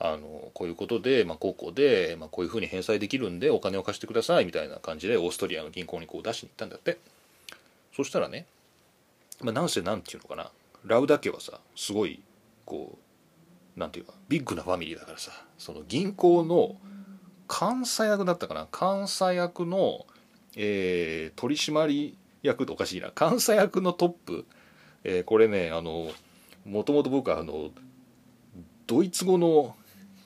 あのこういうことで、まあ、高校で、まあ、こういうふうに返済できるんでお金を貸してくださいみたいな感じでオーストリアの銀行にこう出しに行ったんだって。そしたらね、まあ、なんせなんていうのかな。ラウダ家はさすごいこうなんていうかビッグなファミリーだからさその銀行の監査役だったかな？監査役の、えー、取締役っておかしいな。監査役のトップ、えー、これねあのもともと僕はあのドイツ語の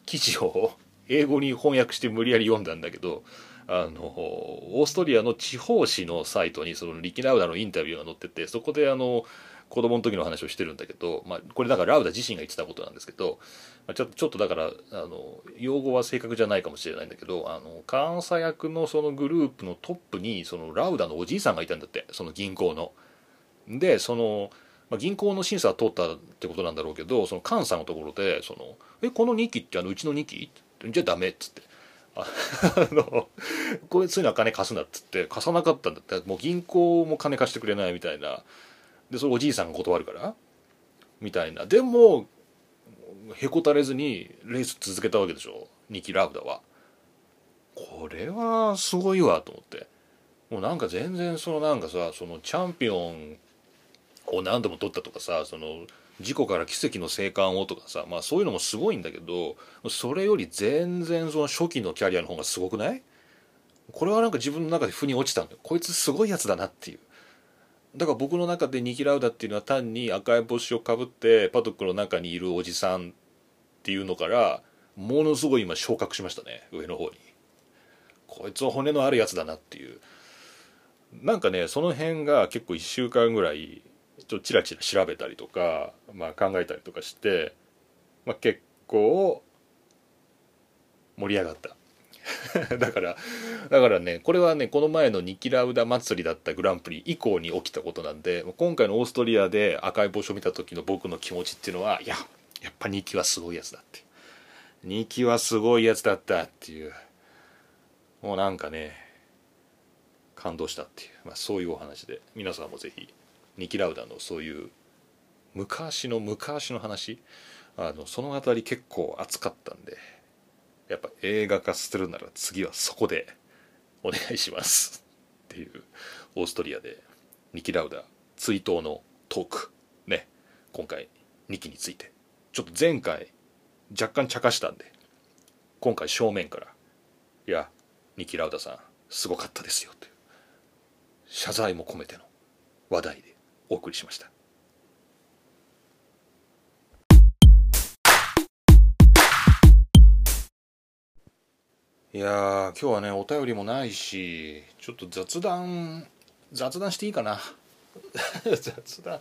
記事を英語に翻訳して無理やり読んだんだけどあのオーストリアの地方紙のサイトにそのリキ・ラウダのインタビューが載っててそこであの子供の時の話をしてるんだけど、まあ、これだからラウダ自身が言ってたことなんですけど、まあ、ちょちょっとだからあの用語は正確じゃないかもしれないんだけどあの監査役のそのグループのトップにそのラウダのおじいさんがいたんだってその銀行の。でそのまあ、銀行の審査は通ったってことなんだろうけどその監査のところで「そのえこの2期ってあのうちの2期?」じゃあダメっつってあのこれそういうのは金貸すなっつって貸さなかったんだってもう銀行も金貸してくれないみたいなでそれおじいさんが断るからみたいな。でもへこたれずにレース続けたわけでしょ。ニキ・ラウダは。これはすごいわと思って。もうなんか全然そのなんかさそのチャンピオンを何度も取ったとかさその事故から奇跡の生還をとかさまあそういうのもすごいんだけどそれより全然その初期のキャリアの方がすごくない？これはなんか自分の中で腑に落ちたんだよ。こいつすごいやつだなっていう。だから僕の中でニキラウダっていうのは単に赤い帽子をかぶってパドックの中にいるおじさんっていうのからものすごい今昇格しましたね上の方に。こいつは骨のあるやつだなっていう。なんかねその辺が結構1週間ぐらいちょっとチラチラ調べたりとか、まあ、考えたりとかして、まあ、結構盛り上がった。だからだからねこれはねこの前のニキラウダ祭りだったグランプリ以降に起きたことなんで今回のオーストリアで赤い帽子を見た時の僕の気持ちっていうのはいややっぱニキはすごいやつだってニキはすごいやつだったっていう。もうなんかね感動したっていう、まあ、そういうお話で皆さんもぜひニキラウダのそういう昔の昔の話あのその辺り結構熱かったんでやっぱ映画化するなら次はそこでお願いします。っていうオーストリアでニキラウダ追悼のトーク。ね。今回2期について。ちょっと前回若干茶化したんで。今回正面からいやニキラウダさんすごかったですよという。謝罪も込めての話題でお送りしました。いや今日はねお便りもないしちょっと雑談雑談していいかな。雑談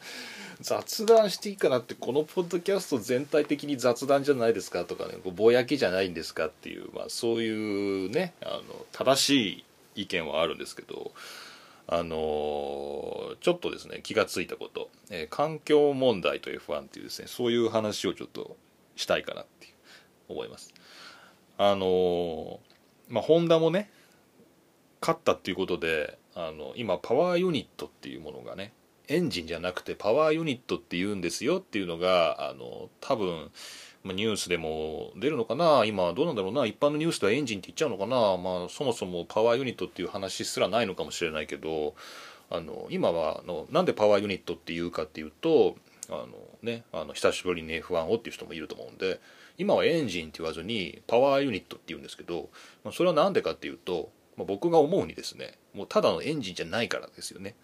雑談していいかなってこのポッドキャスト全体的に雑談じゃないですかとかねぼやきじゃないんですかっていう、まあ、そういうねあの正しい意見はあるんですけどあのちょっとですね気がついたこと、えー、環境問題と F1 っていうですねそういう話をちょっとしたいかなって思います。あのまあホンダもね勝ったっていうことであの今パワーユニットっていうものがねエンジンじゃなくてパワーユニットって言うんですよっていうのがあの多分、ニュースでも出るのかな今どうなんだろうな一般のニュースではエンジンって言っちゃうのかなまあそもそもパワーユニットっていう話すらないのかもしれないけどあの今はあのなんでパワーユニットっていうかっていうとあのねあの久しぶりに F1 をっていう人もいると思うんで今はエンジンって言わずにパワーユニットって言うんですけど、まあ、それは何でかっていうと、まあ、僕が思うにですねもうただのエンジンじゃないからですよね。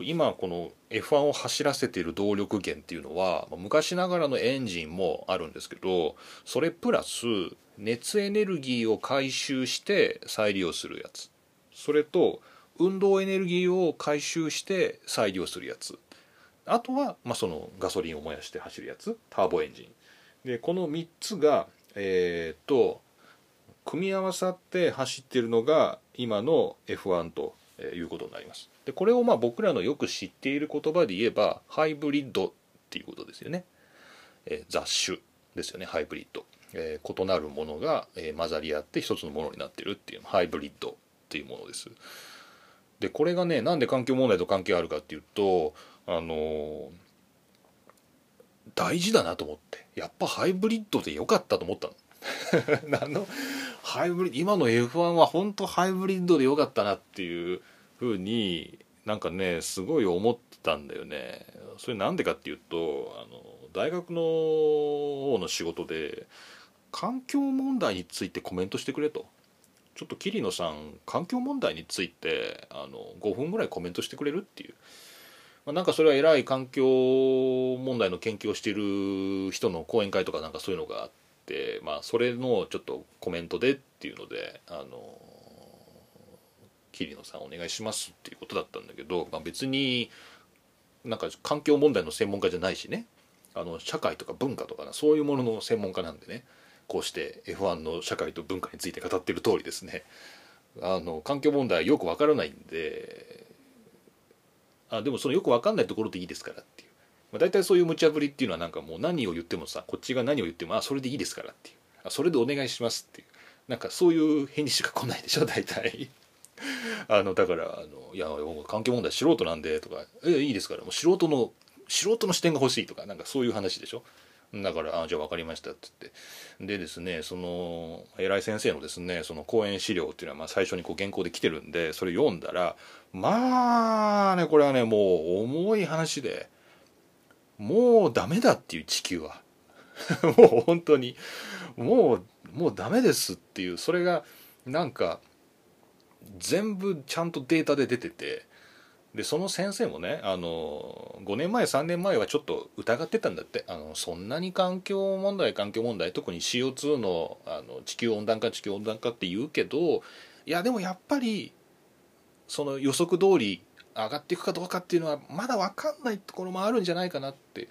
今この F1 を走らせている動力源っていうのは昔ながらのエンジンもあるんですけどそれプラス熱エネルギーを回収して再利用するやつ。それと運動エネルギーを回収して再利用するやつ。あとは、まあ、そのガソリンを燃やして走るやつ。ターボエンジン。でこの3つがえっ、と組み合わさって走ってるのが今の F1 ということになります。でこれをまあ僕らのよく知っている言葉で言えばハイブリッドっていうことですよね、えー、雑種ですよねハイブリッド、えー、異なるものが、えー、混ざり合って一つのものになってるっていうハイブリッドっていうものです。でこれがねなんで環境問題と関係あるかっていうとあの大事だなと思って。やっぱハイブリッドで良かったと思ったの。あの？ハイブリッド今の F1 は本当ハイブリッドで良かったなっていうふうになんかねすごい思ってたんだよね。それなんでかっていうとあの大学の方の仕事で環境問題についてコメントしてくれと。ちょっと桐野さん環境問題についてあの5分ぐらいコメントしてくれるっていう、まあ、なんかそれは偉い環境問題の研究をしている人の講演会とかなんかそういうのがあってまあそれのちょっとコメントでっていうのであの桐野さんお願いしますっていうことだったんだけど、まあ、別になんか環境問題の専門家じゃないしねあの社会とか文化とかなそういうものの専門家なんでねこうして F1 の社会と文化について語ってる通りですねあの環境問題よくわからないんであでもそのよく分かんないところでいいですからっていう。まあ、大体そういう無茶ぶりっていうのはなんかもう何を言ってもさこっちが何を言ってもあそれでいいですからっていう。あそれでお願いしますっていう。なんかそういう返事しか来ないでしょ大体。あのだからあの「いや環境問題素人なんで」とか「えいいですから。もう素人の素人の視点が欲しい」とかなんかそういう話でしょ。だから「あじゃあ分かりました」って言って。でですねその偉い先生のですねその講演資料っていうのはまあ最初にこう原稿で来てるんでそれ読んだらまあねこれはねもう重い話でもうダメだっていう地球は。もう本当にもうもうダメですっていうそれがなんか全部ちゃんとデータで出ててでその先生もねあの5年前3年前はちょっと疑ってたんだって。あのそんなに環境問題環境問題特に CO2 のあの地球温暖化地球温暖化って言うけどいやでもやっぱりその予測通り上がっていくかどうかっていうのはまだ分かんないところもあるんじゃないかなって。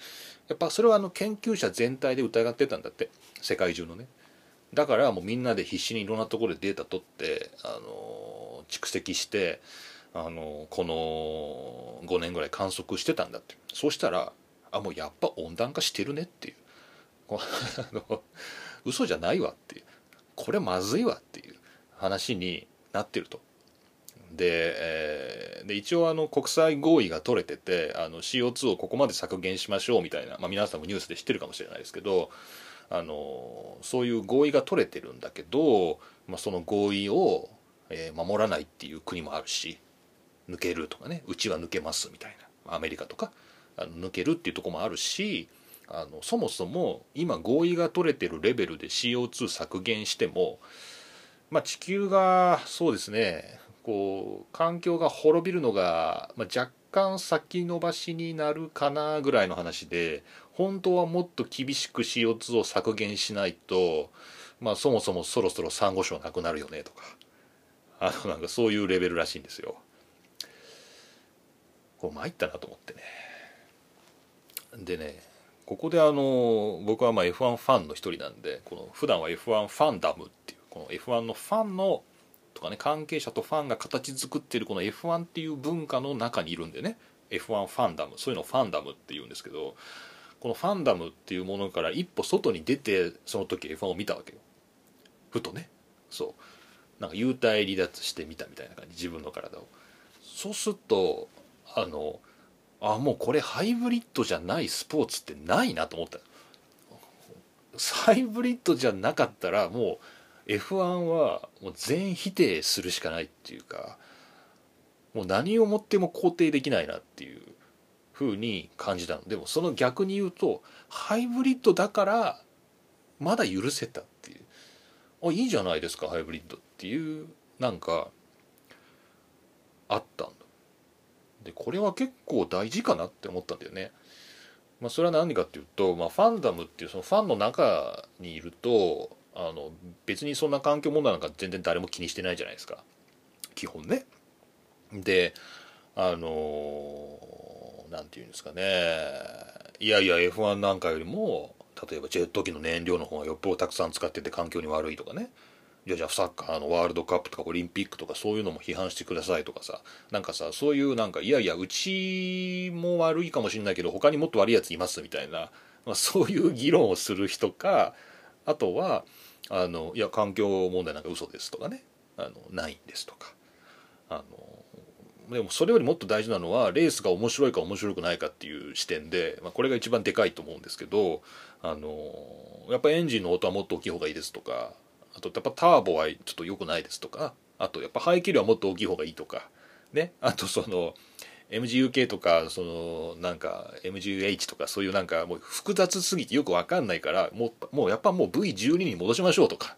やっぱそれはあの研究者全体で疑ってたんだって。世界中のね。だからもうみんなで必死にいろんなところでデータ取ってあの蓄積してあのこの5年ぐらい観測してたんだって。そうしたらあもうやっぱ温暖化してるねっていう。あの嘘じゃないわっていう。これまずいわっていう。話になってると。で,、えー、で一応あの国際合意が取れててあの CO2 をここまで削減しましょうみたいな、まあ、皆さんもニュースで知ってるかもしれないですけどあのそういう合意が取れてるんだけど、まあ、その合意を、えー、守らないっていう国もあるし抜けるとかねうちは抜けますみたいなアメリカとかあの抜けるっていうとこもあるしあのそもそも今合意が取れてるレベルで CO2 削減しても、まあ、地球がそうですねこう環境が滅びるのが、まあ、若干先延ばしになるかなぐらいの話で本当はもっと厳しく CO2 を削減しないと、まあ、そもそもそろそろサンゴ礁なくなるよねとかあのなんかそういうレベルらしいんですよ。こう参ったなと思ってね。でねここであの僕はまあ F1 ファンの一人なんでこの普段は F1 ファンダムっていうこの F1 のファンのとかね関係者とファンが形作ってるこの F1 っていう文化の中にいるんでね F1 ファンダムそういうのをファンダムっていうんですけどこのファンダムっていうものから一歩外に出てその時 F1 を見たわけよ。ふとね。そう。なんか幽体離脱してみたみたいな感じ自分の体を。そうするとあのあもうこれハイブリッドじゃないスポーツってないなと思った。ハイブリッドじゃなかったらもう F1 はもう全否定するしかないっていうかもう何をもっても肯定できないなっていう風に感じたの。でもその逆に言うとハイブリッドだからまだ許せたっていう。あいいじゃないですかハイブリッドっていうなんかあったんだ。でこれは結構大事かなって思ったんだよね。まあそれは何かっていうと、まあ、ファンダムっていうそのファンの中にいるとあの別にそんな環境問題なんか全然誰も気にしてないじゃないですか。基本ね。であの何て言うんですかね。いやいや F1 なんかよりも例えばジェット機の燃料の方がよっぽどたくさん使ってて環境に悪いとかね。じゃあじゃあサッカーのワールドカップとかオリンピックとかそういうのも批判してくださいとかさなんかさそういうなんかいやいやうちも悪いかもしれないけど他にもっと悪いやついますみたいな、まあ、そういう議論をする人かあとはあのいや環境問題なんか嘘ですとかねあのないんですとか。あのでもそれよりもっと大事なのはレースが面白いか面白くないかっていう視点で、まあ、これが一番でかいと思うんですけどあのやっぱエンジンの音はもっと大きい方がいいですとかあとやっぱターボはちょっと良くないですとかあとやっぱ排気量はもっと大きい方がいいとかね？あとその MGUK とかそのなんか MGUH とかそういうなんかもう複雑すぎてよく分かんないからもうもうやっぱもう V12 に戻しましょうとか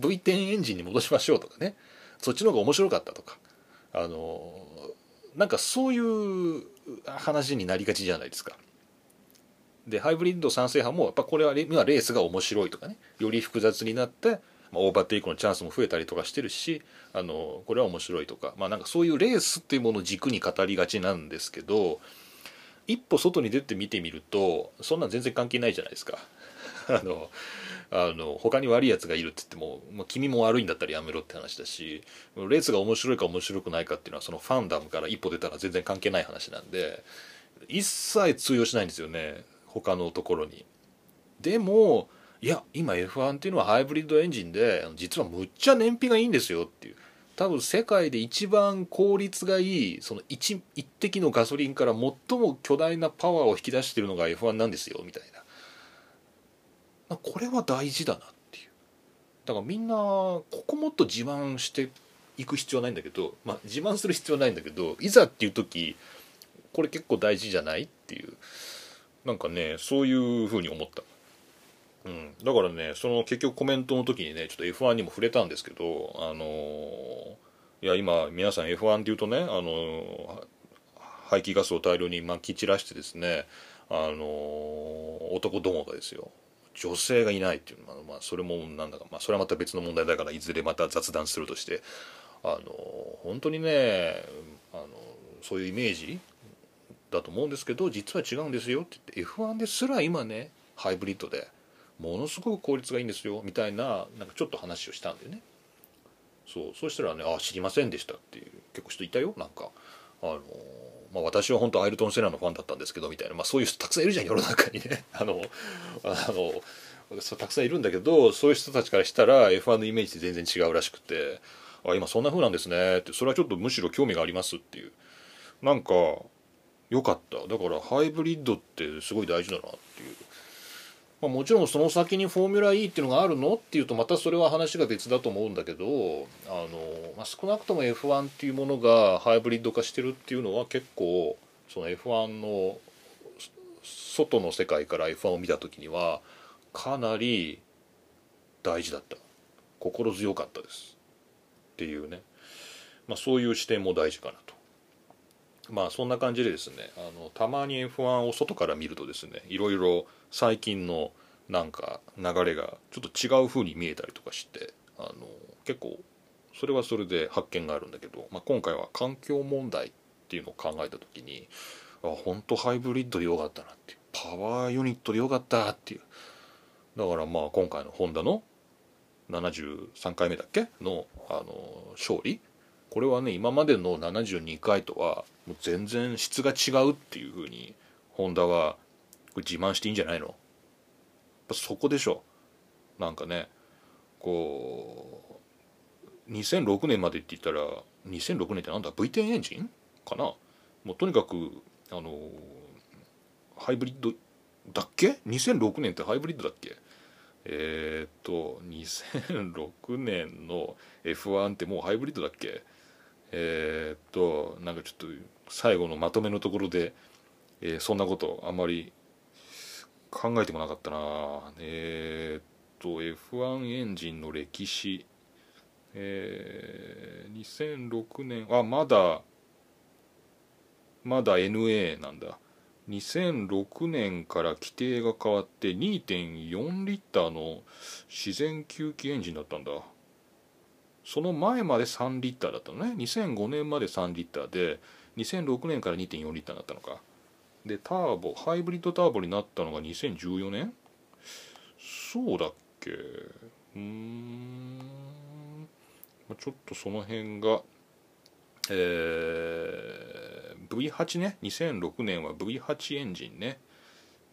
V10 エンジンに戻しましょうとかね。そっちの方が面白かったとか。あのなんかそういう話になりがちじゃないですか。でハイブリッド賛成派もやっぱこれは今レースが面白いとかね。より複雑になって、オーバーテイクのチャンスも増えたりとかしてるしあのこれは面白いとか,、まあ、なんかそういうレースっていうものを軸に語りがちなんですけど一歩外に出て見てみるとそんなん全然関係ないじゃないですか。あのあの他に悪いやつがいるって言っても、まあ、君も悪いんだったらやめろって話だしレースが面白いか面白くないかっていうのはそのファンダムから一歩出たら全然関係ない話なんで一切通用しないんですよね他のところにでもいや今 F1 っていうのはハイブリッドエンジンで実はむっちゃ燃費がいいんですよっていう。多分世界で一番効率がいいその一一滴のガソリンから最も巨大なパワーを引き出してるのが F1 なんですよみたいなこれは大事だなっていう。だからみんなここもっと自慢していく必要はないんだけど、まあ、自慢する必要はないんだけどいざっていう時これ結構大事じゃないっていう。なんかねそういうふうに思った。うん、だからねその結局コメントの時にねちょっと F1 にも触れたんですけどあのいや今皆さん F1 っていうとねあの排気ガスを大量にまき散らしてですねあの男どもがですよ。女性がいないっていうのは、まあ、それもなんだか、まあ、それはまた別の問題だからいずれまた雑談するとしてあの本当にねあのそういうイメージだと思うんですけど実は違うんですよって言って F1 ですら今ねハイブリッドでものすごく効率がいいんですよみたいななんかちょっと話をしたんでね。そうそしたらね「あ知りませんでした」っていう結構人いたよなんか。あのまあ、私は本当アイルトン・セナのファンだったんですけどみたいな、まあ、そういう人たくさんいるじゃん世の中にね。あのあのたくさんいるんだけどそういう人たちからしたら F1 のイメージって全然違うらしくて「あ今そんな風なんですね」ってそれはちょっとむしろ興味がありますっていう。なんかよかった。だからハイブリッドってすごい大事だなっていう。まあ、もちろんその先にフォーミュラ E っていうのがあるのっていうとまたそれは話が別だと思うんだけどあの、まあ、少なくとも F1 っていうものがハイブリッド化してるっていうのは結構その F1 の外の世界から F1 を見た時にはかなり大事だった。心強かったです。っていうね、まあ、そういう視点も大事かなと。まあそんな感じでですねあのたまに F1 を外から見るとですねいろいろ最近のなんか流れがちょっと違う風に見えたりとかしてあの結構それはそれで発見があるんだけど、まあ、今回は環境問題っていうのを考えた時にあ本当ハイブリッドでよかったなっていうパワーユニットでよかったっていう。だからまあ今回のホンダの73回目だっけ？のあの勝利これはね今までの72回とはもう全然質が違うっていうふうにホンダは自慢していいんじゃないの？そこでしょ。なんかねこう2006年までって言ったら2006年ってなんだ？V10 エンジンかな？もうとにかくあのハイブリッドだっけ？2006年ってハイブリッドだっけ？えー、っと2006年の F1 ってもうハイブリッドだっけ？えー、っとなんかちょっと最後のまとめのところで、えー、そんなことあんまり考えてもなかったな。えー、っと F1 エンジンの歴史。えー、2006年あまだまだ NA なんだ。2006年から規定が変わって2.4リッターの自然吸気エンジンだったんだ。その前まで3リッターだったのね。2005年まで3リッターで2006年から2.4リッターになったのか。でターボハイブリッドターボになったのが2014年？そうだっけ。うーん。ちょっとその辺がえー、V8 ね。2006年は V8 エンジンね。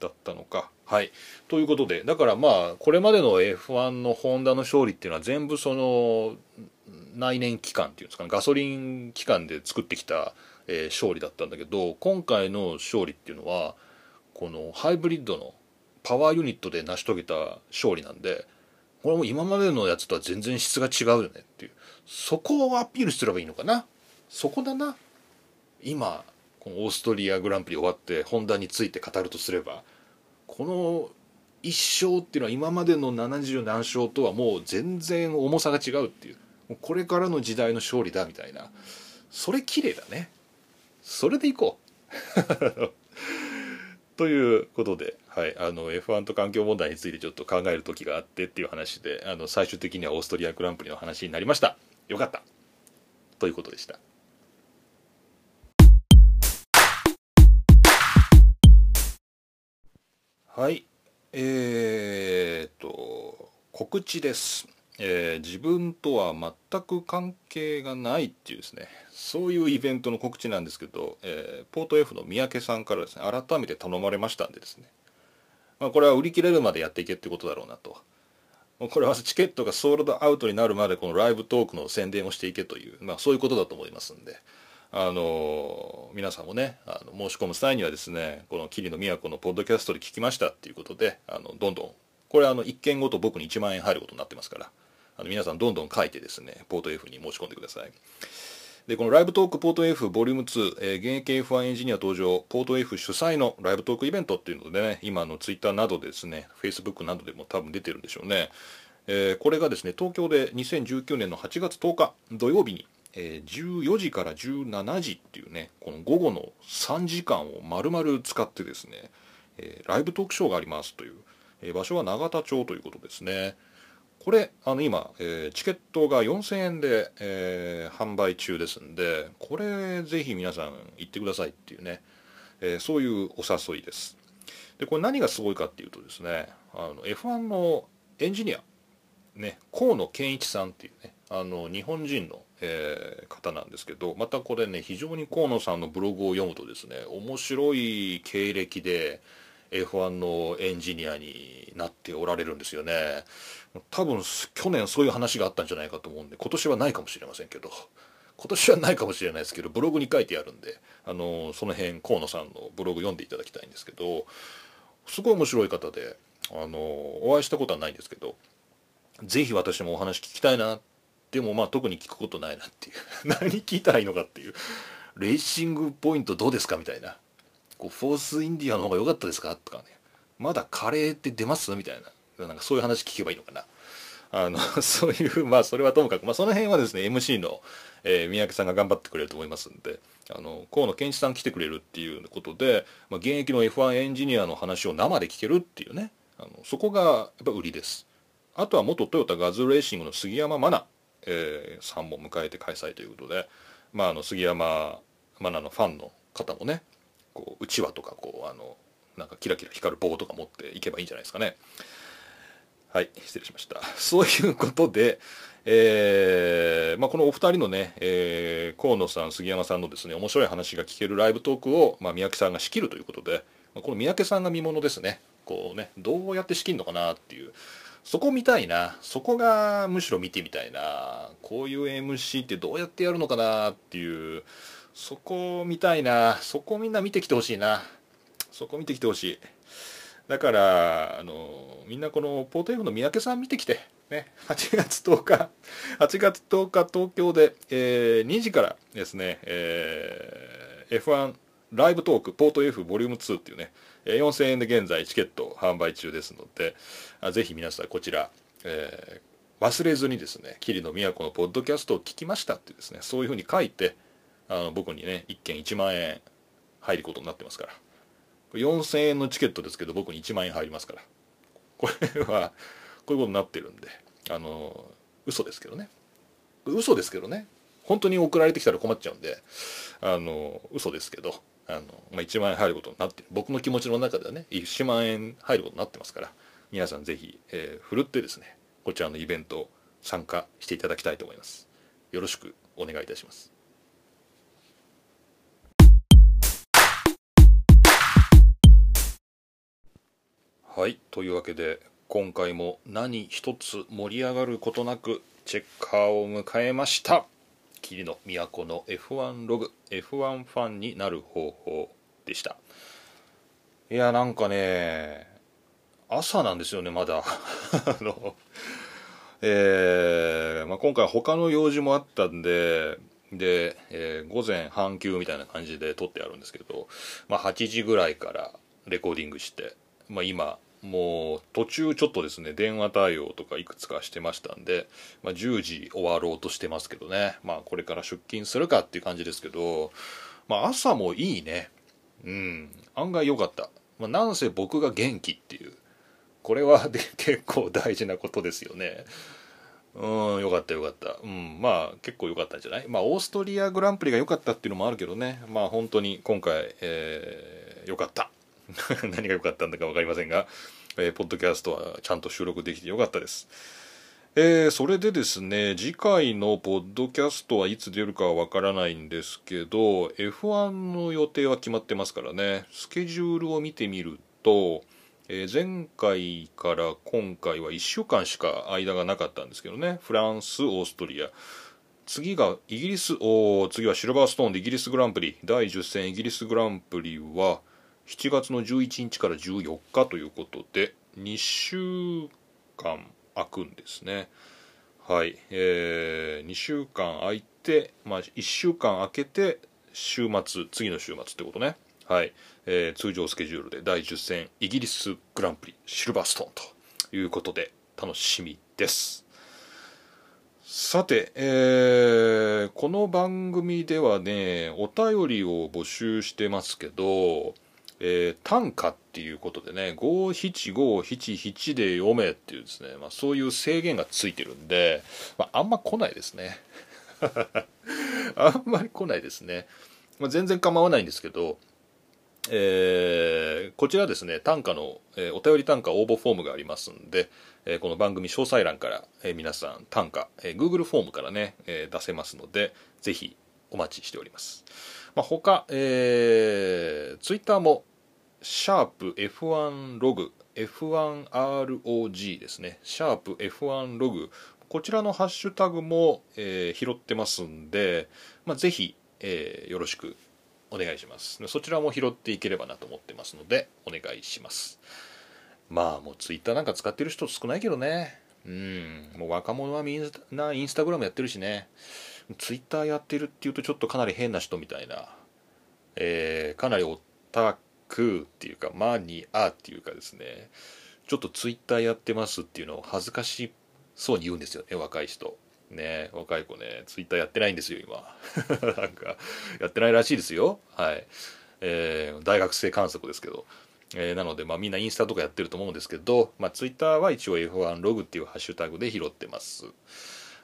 だったのか。はい。ということでだからまあこれまでの F1 のホンダの勝利っていうのは全部その内燃機関っていうんですかねガソリン機関で作ってきたえー、勝利だったんだけど今回の勝利っていうのはこのハイブリッドのパワーユニットで成し遂げた勝利なんでこれも今までのやつとは全然質が違うよねっていう。そこをアピールすればいいのかな？そこだな？今このオーストリアグランプリ終わってホンダについて語るとすれば。この1勝っていうのは今までの70何勝とはもう全然重さが違うっていう。これからの時代の勝利だみたいな。それ綺麗だね。それでいこう。ということで、はい、あの F1 と環境問題についてちょっと考える時があってっていう話であの最終的にはオーストリアグランプリの話になりました。よかった。ということでした。はい。えー、と告知です。えー、自分とは全く関係がないっていうですね。そういうイベントの告知なんですけど、えー、ポート F の三宅さんからですね改めて頼まれましたんでですね、まあ、これは売り切れるまでやっていけってことだろうなと。これはチケットがソールドアウトになるまでこのライブトークの宣伝をしていけという、まあ、そういうことだと思いますんで。あの皆さんもねあの申し込む際にはですねこの桐野都のポッドキャストで聞きましたっていうことであのどんどんこれあの1件ごと僕に1万円入ることになってますからあの皆さんどんどん書いてですねポート F に申し込んでください。でこのライブトークポート F ボリューム2、えー、現役 F1 エンジニア登場ポート F 主催のライブトークイベントっていうのでね今の Twitter などですね Facebook などでも多分出てるんでしょうね、えー、これがですね東京で2019年の8月10日土曜日にえー、14時から17時っていうねこの午後の3時間を丸々使ってですね、えー、ライブトークショーがありますという、えー、場所は永田町ということですね。これあの今、えチケットが4000円で、え販売中ですんでこれぜひ皆さん行ってくださいっていうね、えそういうお誘いです。でこれ何がすごいかっていうとですねあの F1 のエンジニアね河野健一さんっていうねあの日本人のえー、方なんですけどまたこれね非常に河野さんのブログを読むとですね面白い経歴で F1 のエンジニアになっておられるんですよね。多分去年そういう話があったんじゃないかと思うんで今年はないかもしれませんけど今年はないかもしれないですけどブログに書いてあるんであのその辺河野さんのブログ読んでいただきたいんですけどすごい面白い方であのお会いしたことはないんですけど是非私もお話聞きたいなってでもまあ特に聞くことないなっていう。何聞いたらいいのかっていう。レーシングポイントどうですかみたいな。こうフォースインディアの方が良かったですかとかね。まだカレーって出ますみたいな。なんかそういう話聞けばいいのかな。あの そういうまあそれはともかく、まあ、その辺はですね MC の、えー、三宅さんが頑張ってくれると思いますんで。あの河野健一さん来てくれるっていうことで、まあ、現役の F1 エンジニアの話を生で聞けるっていうね。あのそこがやっぱ売りです。あとは元トヨタガズレーシングの杉山真奈。えー、さんも迎えて開催ということで、まあ、あの杉山真奈のファンの方もねこううちわとかこうあのなんかキラキラ光る棒とか持っていけばいいんじゃないですかね。はい失礼しました。そういうことで、えーまあ、このお二人のね、えー、河野さん杉山さんのですね面白い話が聞けるライブトークを、まあ、三宅さんが仕切るということで、まあ、この三宅さんが見ものですね。こうねどうやって仕切るのかなっていうそこ見たいな。そこがむしろ見てみたいな。こういう MC ってどうやってやるのかなっていう。そこ見たいな。そこみんな見てきてほしいな。そこ見てきてほしい。だからあのみんなこのポート F の三宅さん見てきて。ね。8月10日。8月10日東京で、えー、2時からですね、えー、F1 ライブトークポート F ボリューム2っていうね。4000円で現在チケット販売中ですのでぜひ皆さんこちら、えー、忘れずにですね桐野都のポッドキャストを聞きましたってですねそういうふうに書いてあの僕にね1件1万円入ることになってますから。4000円のチケットですけど僕に1万円入りますから。これはこういうことになってるんであの嘘ですけどね。嘘ですけどね。本当に送られてきたら困っちゃうんであの嘘ですけど。あの、まあ、1万円入ることになって僕の気持ちの中ではね1万円入ることになってますから皆さんぜひ、えー、ふるってですねこちらのイベント参加していただきたいと思います。よろしくお願いいたします。はいというわけで今回も何一つ盛り上がることなくチェッカーを迎えました。霧の都の F1 ログ F1 ファンになる方法でした。いやなんかね朝なんですよねまだ。あのえーまあ、今回他の用事もあったんでで、えー、午前半休みたいな感じで撮ってあるんですけど、まあ、8時ぐらいからレコーディングして、まあ、今もう途中ちょっとですね電話対応とかいくつかしてましたんで、まあ、10時終わろうとしてますけどね。まあこれから出勤するかっていう感じですけど、まあ、朝もいいね。うん。案外良かった、まあ、なんせ僕が元気っていう。これはで 結構大事なことですよね。うんよかったよかった。うんまあ結構良かったんじゃない？まあオーストリアグランプリが良かったっていうのもあるけどね。まあ本当に今回、えー、良かった。何が良かったんだか分かりませんが、えー、ポッドキャストはちゃんと収録できてよかったです。えー、それでですね次回のポッドキャストはいつ出るかはわからないんですけど F1 の予定は決まってますからね。スケジュールを見てみると、えー、前回から今回は1週間しか間がなかったんですけどね。フランスオーストリア。次がイギリスお次はシルバーストーンでイギリスグランプリ。第10戦イギリスグランプリは7月の11日から14日ということで2週間空くんですね。はい、えー、2週間空いて、まあ、1週間空けて週末次の週末ってことね。はい、えー、通常スケジュールで第10戦イギリスグランプリシルバーストーンということで楽しみです。さて、えー、この番組ではねお便りを募集してますけどえー、短歌っていうことでね五七五七七で読めっていうですね、まあ、そういう制限がついてるんで、まあ、あんま来ないですね。あんまり来ないですね、まあ、全然構わないんですけどえー、こちらですね短歌の、えー、お便り短歌応募フォームがありますんで、え、この番組詳細欄から、え皆さん短歌、え Google フォームからね、え出せますのでぜひお待ちしております。まあ、他、えー、ツイッターも、シャープ F1 ログ、F1ROG ですね、シャープ F1 ログ、こちらのハッシュタグも、えー、拾ってますんで、まあ、ぜひ、えー、よろしくお願いします。そちらも拾っていければなと思ってますので、お願いします。まあ、もうツイッターなんか使ってる人少ないけどね。うん、もう若者はみんなインスタグラムやってるしね。ツイッターやってるっていうとちょっとかなり変な人みたいな、えー、かなりオタクっていうかマニアっていうかですね。ちょっとツイッターやってますっていうのを恥ずかしそうに言うんですよ。ね若い人。ね若い子ね。ツイッターやってないんですよ今。なんかやってないらしいですよ。はい、えー、大学生観測ですけど。えー、なので、まあ、みんなインスタとかやってると思うんですけど、まあ、ツイッターは一応 F1 ログっていうハッシュタグで拾ってます。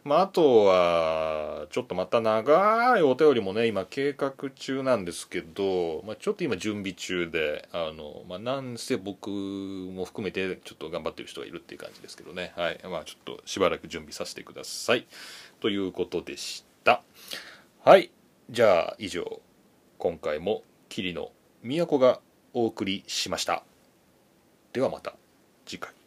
まあ、あとは、ちょっとまた長いお便りもね、今計画中なんですけど、まあ、ちょっと今準備中で、あの、まあ、なんせ僕も含めてちょっと頑張ってる人がいるっていう感じですけどね。はい。まあ、ちょっとしばらく準備させてください。ということでした。はい。じゃあ、以上、今回も桐野都がお送りしました。ではまた次回。